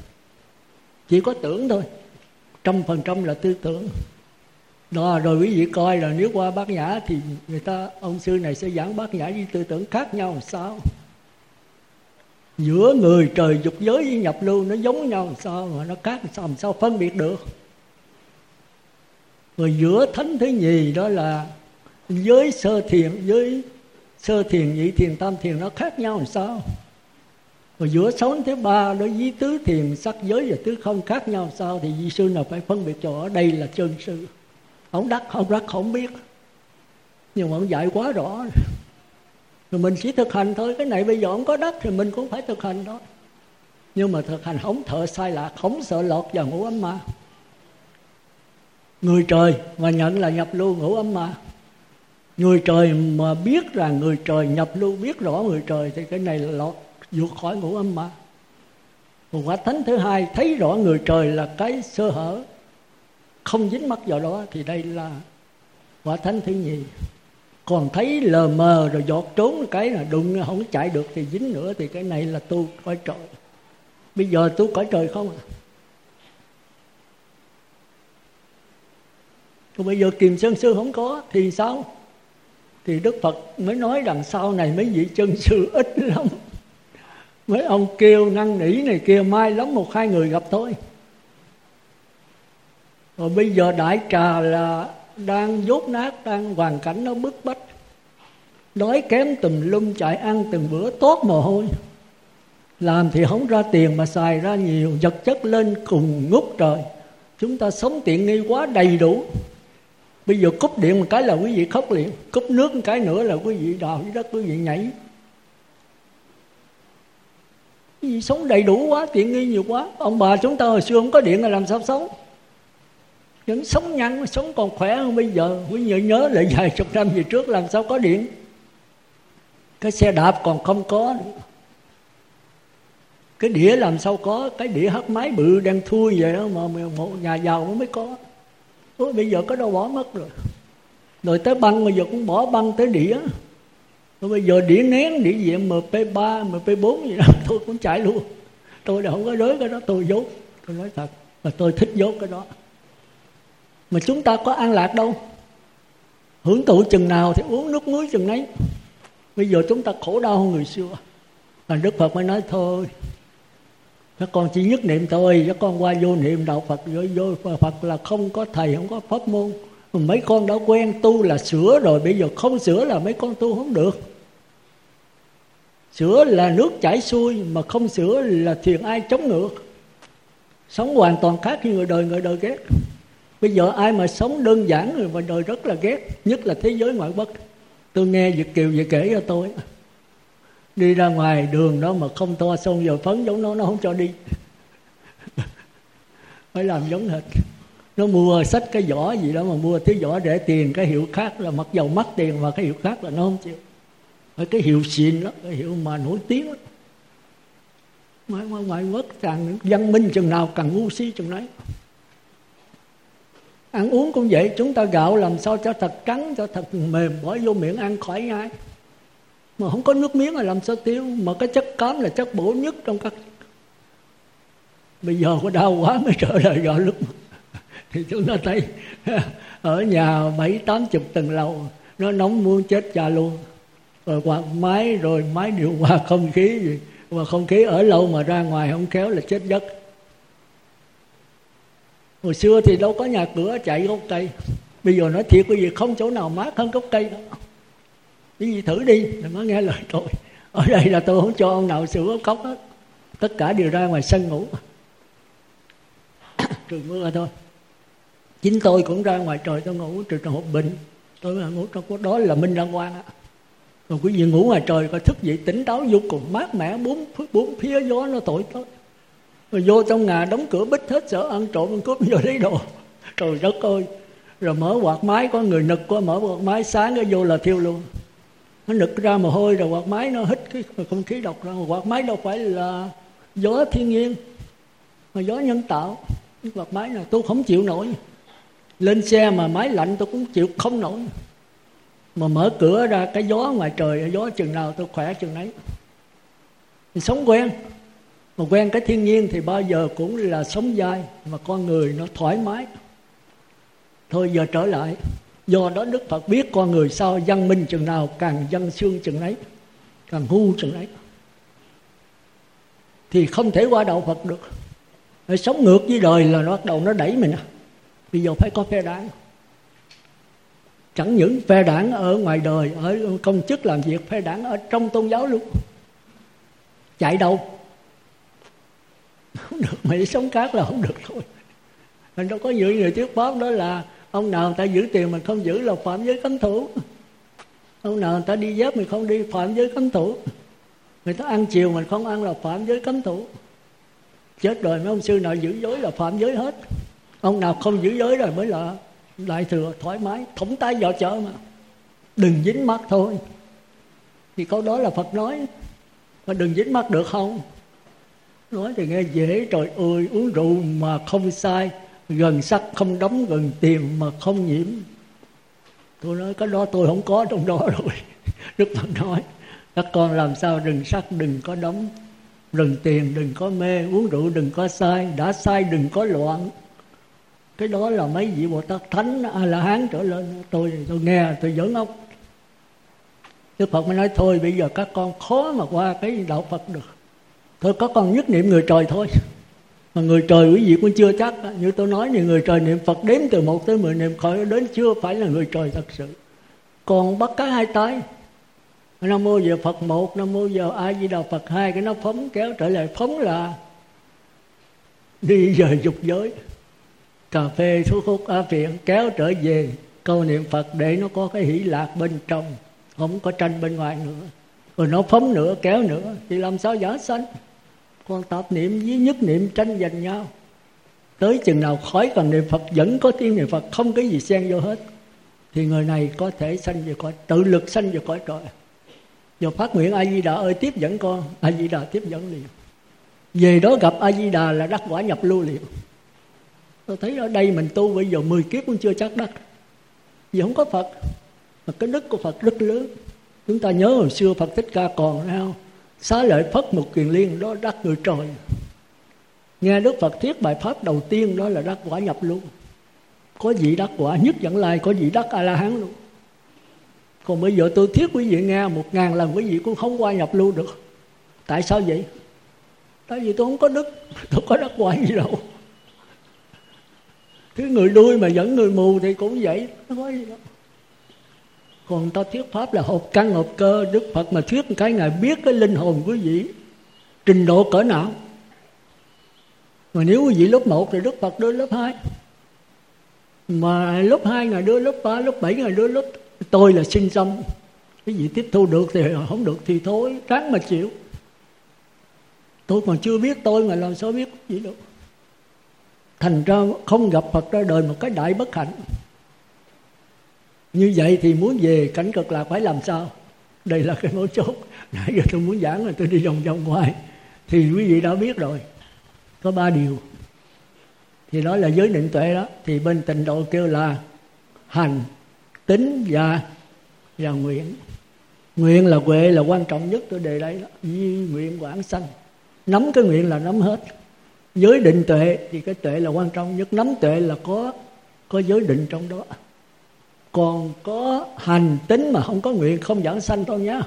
Speaker 1: Chỉ có tưởng thôi. Trăm phần trăm là tư tưởng. Đó rồi quý vị coi là nếu qua bát nhã thì người ta ông sư này sẽ giảng bát nhã với tư tưởng khác nhau làm sao? Giữa người trời dục giới với nhập lưu nó giống nhau làm sao mà nó khác làm sao, làm sao phân biệt được? Rồi giữa thánh thứ nhì đó là giới sơ thiền giới sơ thiền, nhị thiền, tam thiền nó khác nhau làm sao? Rồi giữa sống thứ ba đối với tứ thiền, sắc giới và tứ không khác nhau làm sao? Thì di sư nào phải phân biệt cho ở đây là chân sư. Ông đắc ông đắc không biết. Nhưng mà ông dạy quá rõ. Rồi mình chỉ thực hành thôi. Cái này bây giờ ông có đắc thì mình cũng phải thực hành đó nhưng mà thực hành không thợ sai lạc, không sợ lọt vào ngũ ấm ma người trời mà nhận là nhập lưu ngũ âm mà. Người trời mà biết rằng người trời, nhập lưu biết rõ người trời thì cái này là lọt vượt khỏi ngũ âm mà. Một quả thánh thứ hai thấy rõ người trời là cái sơ hở, không dính mắc vào đó thì đây là quả thánh thứ nhì. Còn thấy lờ mờ rồi giọt trốn cái là đụng, không chạy được thì dính nữa thì cái này là tu cõi trời. Bây giờ tu cõi trời không à? Còn bây giờ kiềm sơn sư không có, thì sao? Thì đức phật mới nói rằng sau này mấy vị chân sư ít lắm. Mấy ông kêu năn nỉ này kia mai lắm một hai người gặp thôi. Rồi bây giờ đại trà là đang dốt nát, đang hoàn cảnh nó bức bách. Đói kém tùm lum, chạy ăn từng bữa, tốt mồ hôi. Làm thì không ra tiền mà xài ra nhiều, vật chất lên cùng ngút trời. Chúng ta sống tiện nghi quá, đầy đủ bây giờ cúp điện một cái là quý vị khóc liền. Cúp nước một cái nữa là quý vị đào dưới đất, quý vị nhảy. Quý vị sống đầy đủ quá, tiện nghi nhiều quá. Ông bà chúng ta hồi xưa không có điện là làm sao sống? Vẫn sống nhanh, sống còn khỏe hơn bây giờ. Quý vị nhớ lại vài chục năm về trước làm sao có điện. Cái xe đạp còn không có. Nữa cái đĩa làm sao có? Cái đĩa hát máy bự đang thui vậy đó mà một nhà giàu mới có. Ôi, bây giờ có đâu bỏ mất rồi. Rồi tới băng bây giờ cũng bỏ băng tới đĩa. Rồi bây giờ đĩa nén đĩa diện mp3 mp4 gì đó tôi cũng chạy luôn. Tôi là không có đối cái đó tôi dốt tôi nói thật mà tôi thích dốt cái đó. Mà chúng ta có an lạc đâu? Hưởng thụ chừng nào thì uống nước muối chừng nấy. Bây giờ chúng ta khổ đau hơn người xưa. Mà đức phật mới nói thôi các con chỉ nhất niệm thôi các con qua vô niệm đạo phật vô, vô phật là không có thầy không có pháp môn. Mấy con đã quen tu là sửa rồi bây giờ không sửa là mấy con tu không được. Sửa là nước chảy xuôi mà không sửa là thiền ai chống ngược. Sống hoàn toàn khác như người đời người đời ghét. Bây giờ ai mà sống đơn giản người ngoài đời rất là ghét nhất là thế giới ngoại quốc. Tôi nghe việt kiều về kể cho tôi đi ra ngoài đường đó mà không to xong giờ phấn giống nó nó không cho đi. Phải làm giống hệt. Nó mua sách cái vỏ gì đó mà mua thứ vỏ để tiền cái hiệu khác là mặc dầu mất tiền mà cái hiệu khác là nó không chịu. Phải cái hiệu xịn đó cái hiệu mà nổi tiếng đó. Ngoài, ngoài, ngoài quốc càng văn minh chừng nào càng ngu si chừng đấy ăn uống cũng vậy chúng ta gạo làm sao cho thật trắng cho thật mềm bỏ vô miệng ăn khỏi ngay mà không có nước miếng là làm sao tiêu? Mà cái chất cám là chất bổ nhất trong các bây giờ có đau quá mới trở lại gạo lúc thì chúng ta thấy ở nhà bảy, tám chục tầng lầu, nó nóng muốn chết cha luôn. Rồi quạt máy, rồi máy điều hòa không khí gì. Mà không khí ở lâu mà ra ngoài không khéo là chết giấc. Hồi xưa thì đâu có nhà cửa chạy gốc cây. Bây giờ nói thiệt cái gì không chỗ nào mát hơn gốc cây đó cái gì thử đi, đừng có nghe lời tôi. Ở đây là tôi không cho ông nào sửa cốc hết. Tất cả đều ra ngoài sân ngủ trừ mưa thôi. Chính tôi cũng ra ngoài trời tôi ngủ trừ trong hợp bệnh tôi mà ngủ trong đó là minh đăng quang á mà quý vị ngủ ngoài trời coi thức dậy tỉnh táo vô cùng, mát mẻ, bốn bốn phía gió nó thổi tới. Rồi vô trong nhà đóng cửa bích hết sợ ăn trộm, ăn cướp vô lấy đồ. Trời đất ơi. Rồi mở quạt máy, có người nực, có mở quạt máy, sáng cái vô là thiêu luôn nó nực ra mồ hôi rồi quạt máy nó hít cái không khí độc ra. Quạt máy đâu phải là gió thiên nhiên, mà gió nhân tạo. Cái quạt máy này tôi không chịu nổi. Lên xe mà máy lạnh tôi cũng chịu không nổi. Mà mở cửa ra cái gió ngoài trời, gió chừng nào tôi khỏe chừng nấy. Thì sống quen. Mà quen cái thiên nhiên thì bao giờ cũng là sống dai, mà con người nó thoải mái. Thôi giờ trở lại do đó đức phật biết con người sao văn minh chừng nào, càng dân xương chừng ấy càng ngu chừng ấy thì không thể qua đạo phật được. Để sống ngược với đời là nó bắt đầu nó đẩy mình. Bây giờ phải có phe đảng. Chẳng những phe đảng ở ngoài đời, ở công chức làm việc, phe đảng ở trong tôn giáo luôn. Chạy đâu? Không được mày sống khác là không được thôi. Mình đâu có những người thuyết pháp đó là ông nào người ta giữ tiền mình không giữ là phạm giới cấm thủ. Ông nào người ta đi dép mình không đi, phạm giới cấm thủ. Người ta ăn chiều mình không ăn là phạm giới cấm thủ. Chết rồi, mấy ông sư nào giữ giới là phạm giới hết. Ông nào không giữ giới rồi mới là đại thừa, thoải mái, thủng tay vào chợ mà. Đừng dính mắt thôi. Thì câu đó là phật nói. Mà đừng dính mắt được không? Nói thì nghe dễ, trời ơi, uống rượu mà không sai gần sắc không đóng, gần tiền mà không nhiễm. Tôi nói, cái đó tôi không có trong đó rồi. Đức phật nói, các con làm sao đừng sắc, đừng có đóng. Đừng tiền đừng có mê, uống rượu đừng có sai đã sai đừng có loạn. Cái đó là mấy vị bồ tát thánh a la hán trở lên. Tôi tôi nghe, tôi giỡn ốc. Đức phật mới nói, thôi bây giờ các con khó mà qua cái đạo phật được. Thôi có con nhất niệm người trời thôi mà người trời quý vị cũng chưa chắc. Như tôi nói thì người trời niệm phật đếm từ một tới mười niệm khỏi đến chưa phải là người trời thật sự. Còn bắt cái hai tay. Nam mô giờ phật một, nam mô giờ a di đà phật hai. Cái nó phóng kéo trở lại phóng là đi về dục giới. Cà phê thuốc hút á phiện kéo trở về. Câu niệm phật để nó có cái hỷ lạc bên trong. Không có tranh bên ngoài nữa. Rồi nó phóng nữa, kéo nữa. Thì làm sao giả sanh? Quan tạp niệm với nhất niệm, tranh giành nhau. Tới chừng nào khói còn niệm phật, vẫn có tiếng niệm phật, không cái gì xen vô hết. Thì người này có thể sanh về cõi, tự lực sanh về cõi trời. Giờ phát nguyện a di đà ơi, tiếp dẫn con a di đà tiếp dẫn liền. Về đó gặp a di đà là đắc quả nhập lưu liền. Tôi thấy ở đây mình tu bây giờ 10 kiếp cũng chưa chắc đắc. Vì không có phật. Mà cái đức của phật rất lớn. Chúng ta nhớ hồi xưa phật thích ca còn sao xá lợi phất một kiền liên, đó đắc người trời. Nghe đức phật thuyết bài pháp đầu tiên, đó là đắc quả nhập luôn. Có vị đắc quả nhất dẫn lai, có vị đắc a la hán luôn. Còn bây giờ tôi thuyết quý vị nghe, một ngàn lần quý vị cũng không qua nhập lưu được. Tại sao vậy? Tại vì tôi không có đức, tôi có đắc quả gì đâu. Thứ người đuôi mà dẫn người mù thì cũng vậy, nó có gì đâu còn ta thuyết pháp là hộp căn, hộp cơ. Đức phật mà thuyết một cái, ngài biết cái linh hồn quý vị trình độ cỡ nào. Mà nếu quý vị lớp 1 thì đức phật đưa lớp 2 mà lớp 2 ngài đưa lớp 3 lớp 7 ngài đưa lớp tôi là sinh xong cái gì tiếp thu được thì không được thì thôi, ráng mà chịu. Tôi còn chưa biết tôi mà làm sao biết gì đâu thành ra không gặp phật ra đời một cái đại bất hạnh như vậy thì muốn về cảnh cực lạc phải làm sao? Đây là cái mấu chốt. Nãy giờ tôi muốn giảng là tôi đi vòng vòng ngoài. Thì quý vị đã biết rồi. Có ba điều. Thì đó là giới định tuệ đó. Thì bên tịnh độ kêu là hành, tính và và nguyện. Nguyện là huệ là quan trọng nhất tôi đề đây đó. Di nguyện quảng sanh. Nắm cái nguyện là nắm hết. Giới định tuệ thì cái tuệ là quan trọng nhất. Nắm tuệ là có có giới định trong đó còn có hành tính mà không có nguyện, không giảng sanh thôi nhá.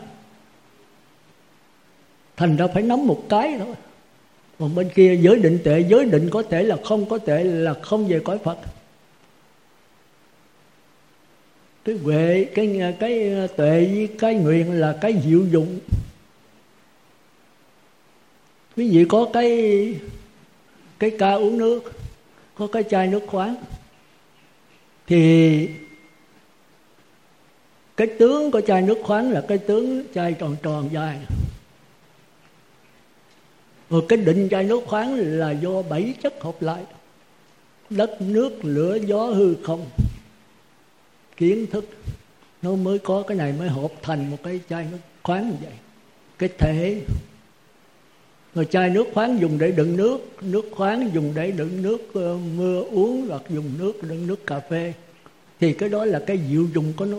Speaker 1: Thành ra phải nắm một cái thôi. Còn bên kia giới định tệ, giới định có thể là không có thể là không về cõi phật. Cái huệ, cái cái tuệ với cái nguyện là cái diệu dụng. Quý vị có cái cái ca uống nước, có cái chai nước khoáng, thì cái tướng của chai nước khoáng là cái tướng chai tròn tròn dài. Rồi cái định chai nước khoáng là do bảy chất hợp lại. Đất nước lửa gió hư không. Kiến thức, nó mới có cái này mới hợp thành một cái chai nước khoáng như vậy. Cái thể, rồi chai nước khoáng dùng để đựng nước nước khoáng dùng để đựng nước ờ, mưa uống hoặc dùng nước, đựng nước cà phê. Thì cái đó là cái diệu dụng của nó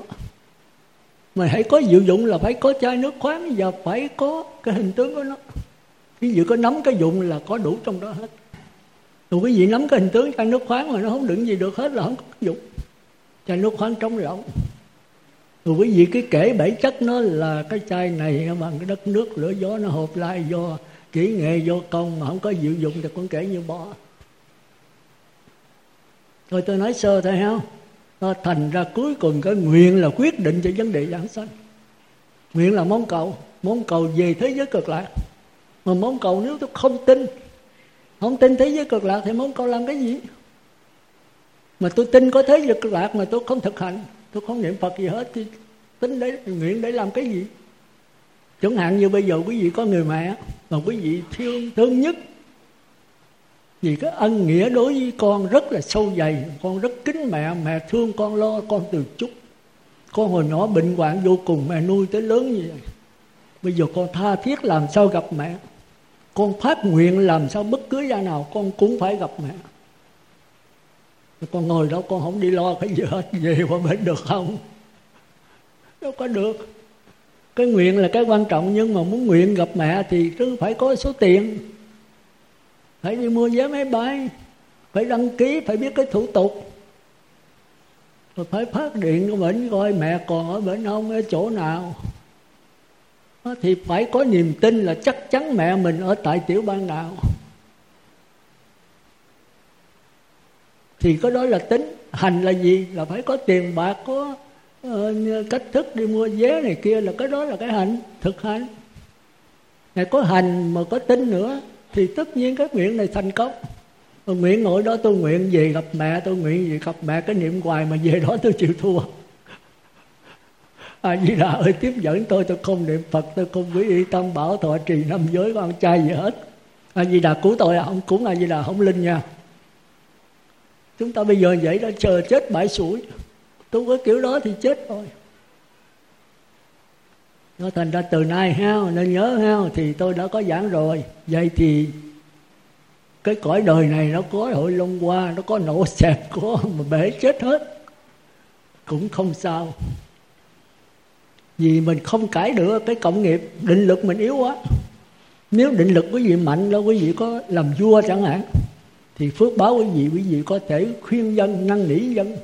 Speaker 1: mà hãy có dự dụng là phải có chai nước khoáng và phải có cái hình tướng của nó. Ví dụ có nắm cái dụng là có đủ trong đó hết. Rồi quý vị nắm cái hình tướng chai nước khoáng mà nó không đựng gì được hết là không có dụng. Chai nước khoáng trống rỗng. Rồi quý vị cái kể bảy chất nó là cái chai này bằng cái đất nước, lửa gió, nó hộp lại do kỹ nghệ, do công mà không có dự dụng thì cũng kể như bỏ rồi tôi nói sơ thôi không nó thành ra cuối cùng cái nguyện là quyết định cho vấn đề giảng sanh. Nguyện là món cầu. Món cầu về thế giới cực lạc. Mà món cầu nếu tôi không tin không tin thế giới cực lạc thì món cầu làm cái gì? Mà tôi tin có thế giới cực lạc mà tôi không thực hành, tôi không niệm phật gì hết, thì tính để nguyện để làm cái gì? Chẳng hạn như bây giờ quý vị có người mẹ, mà quý vị thương thương nhất vì cái ân nghĩa đối với con rất là sâu dày, con rất kính mẹ mẹ thương, con lo con từ chút. Con hồi nhỏ bệnh hoạn vô cùng, mẹ nuôi tới lớn như vậy. Bây giờ con tha thiết làm sao gặp mẹ? Con phát nguyện làm sao bất cứ gia nào con cũng phải gặp mẹ. Con ngồi đó con không đi lo cái gì hết, về qua bệnh được không? Đâu có được. Cái nguyện là cái quan trọng, nhưng mà muốn nguyện gặp mẹ thì cứ phải có số tiền phải đi mua vé máy bay. Phải đăng ký phải biết cái thủ tục. Rồi phải phát điện của bệnh coi mẹ còn ở bệnh ông ở chỗ nào. Thì phải có niềm tin là chắc chắn mẹ mình ở tại tiểu bang nào. Thì có đó là tính. Hành là gì? Là phải có tiền bạc có uh, cách thức đi mua vé này kia là cái đó là cái hành thực hành. Này có hành mà có tính nữa thì tất nhiên cái nguyện này thành công. Mà nguyện ngồi đó tôi nguyện về gặp mẹ, tôi nguyện về gặp mẹ, cái niệm hoài mà về đó tôi chịu thua. À di đà ơi, tiếp dẫn tôi tôi không niệm phật, tôi không quý y tâm bảo thọ trì năm giới con trai gì hết. A di đà cứu tôi à? không cúng a di đà, không linh nha. Chúng ta bây giờ vậy đó, chờ chết bãi sủi. Tôi có kiểu đó thì chết thôi nó thành ra từ nay heo nên nhớ heo thì tôi đã có giảng rồi. Vậy thì cái cõi đời này nó có hội long qua nó có nổ xẹp, có mà bể chết hết. Cũng không sao. Vì mình không cải được cái cộng nghiệp, định lực mình yếu quá. Nếu định lực quý vị mạnh đó quý vị có làm vua chẳng hạn, thì phước báo quý vị quý vị có thể khuyên dân, năn nỉ dân.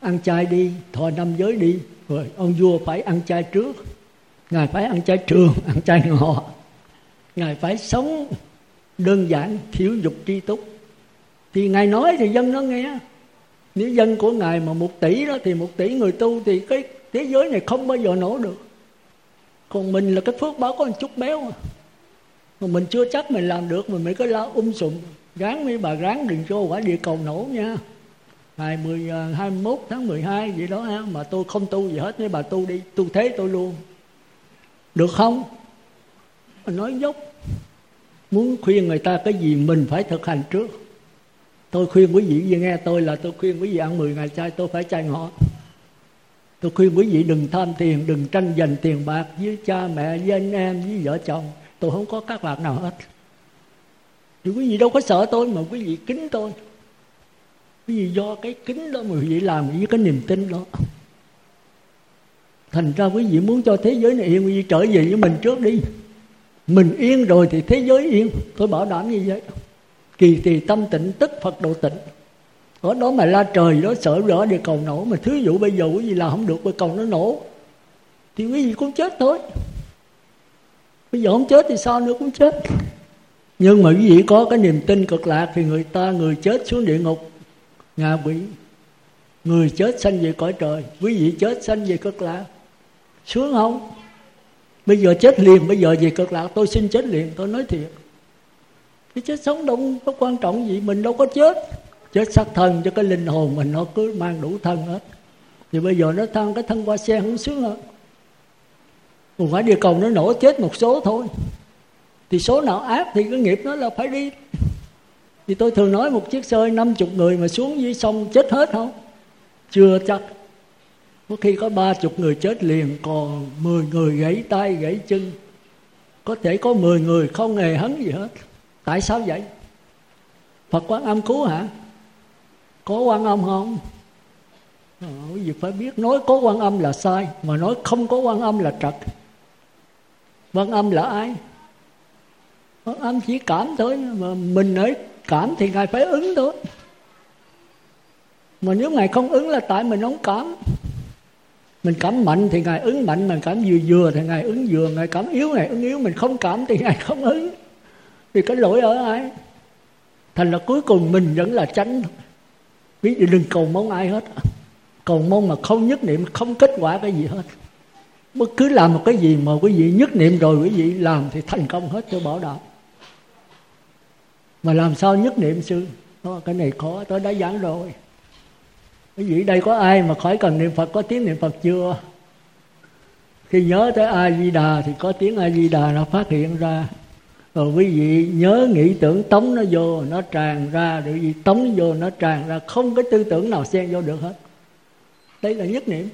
Speaker 1: Ăn chay đi, thọ năm giới đi. Rồi ông vua phải ăn chay trước ngài phải ăn chay trường ăn chay ngọ. Ngài phải sống đơn giản thiếu dục tri túc. Thì ngài nói thì dân nó nghe. Nếu dân của ngài mà một tỷ đó thì một tỷ người tu thì cái thế giới này không bao giờ nổ được. Còn mình là cái phước báo có một chút béo. Mà mà mình chưa chắc mình làm được mình mới có la um sùm. Gán mấy bà gán đừng cho quả địa cầu nổ nha. Ngày 10, 21 à, tháng 12 vậy đó ha. Mà tôi không tu gì hết với bà tu đi. Tu thế tôi luôn được không? Mình nói dốc. Muốn khuyên người ta cái gì mình phải thực hành trước. Tôi khuyên quý vị nghe tôi là tôi khuyên quý vị ăn 10 ngày chay, tôi phải chay ngọ. Tôi khuyên quý vị đừng tham tiền, đừng tranh giành tiền bạc với cha mẹ, với anh em, với vợ chồng. Tôi không có các bạn nào hết. Thì quý vị đâu có sợ tôi mà quý vị kính tôi. Quý vị do cái kính đó mà quý vị làm với cái niềm tin đó thành ra quý vị muốn cho thế giới này yên, quý vị trở về với mình trước đi. Mình yên rồi thì thế giới yên. Tôi bảo đảm như vậy. Kỳ thì tâm tịnh, tức phật độ tịnh. Ở đó mà la trời, đó sợ rõ địa cầu nổ. Mà thứ dụ bây giờ quý vị làm không được bởi cầu nó nổ. Thì quý vị cũng chết thôi. Bây giờ không chết thì sao nữa, cũng chết. Nhưng mà quý vị có cái niềm tin cực lạc thì người ta, người chết xuống địa ngục. Ngạ quỷ. Người chết sanh về cõi trời. Quý vị chết sanh về cực lạc sướng không? Bây giờ chết liền, bây giờ về cực lạc, tôi xin chết liền, tôi nói thiệt. Cái chết sống đâu có quan trọng gì, mình đâu có chết. Chết xác thân cho cái linh hồn mình, nó cứ mang đủ thân hết. Thì bây giờ nó thăng cái thân qua xe không sướng hơn. Còn phải địa cầu nó nổ chết một số thôi. Thì số nào ác thì cái nghiệp nó là phải đi. Thì tôi thường nói một chiếc xe năm chục người mà xuống dưới sông chết hết không? Chưa chắc có khi có ba chục người chết liền còn mười người gãy tay gãy chân. Có thể có mười người không hề hấn gì hết. Tại sao vậy? Phật quan âm cứu hả? Có quan âm không? À, quý vị phải biết nói có quan âm là sai mà nói không có quan âm là trật. Quan âm là ai? Quan âm chỉ cảm thôi mà mình ấy cảm thì ngài phải ứng thôi. Mà nếu ngài không ứng là tại mình không cảm mình cảm mạnh thì ngài ứng mạnh, mình cảm vừa vừa thì ngài ứng vừa, ngài cảm yếu, ngài ứng yếu. Mình không cảm thì ngài không ứng. Vì cái lỗi ở ai? Thành là cuối cùng mình vẫn là tránh thôi ví dụ đừng cầu mong ai hết. Cầu mong mà không nhất niệm, không kết quả cái gì hết. Bất cứ làm một cái gì mà quý vị nhất niệm rồi, quý vị làm thì thành công hết, tôi bảo đảm. Mà làm sao nhất niệm sư? Cái này khó, tôi đã giảng rồi quý vị đây có ai mà khỏi cần niệm phật, có tiếng niệm phật chưa? Khi nhớ tới a di đà thì có tiếng a di đà nó phát hiện ra. Rồi quý vị nhớ nghĩ tưởng tống nó vô, nó tràn ra, rồi quý vị tống vô, nó tràn ra. Không cái tư tưởng nào xen vô được hết. Đây là nhất niệm.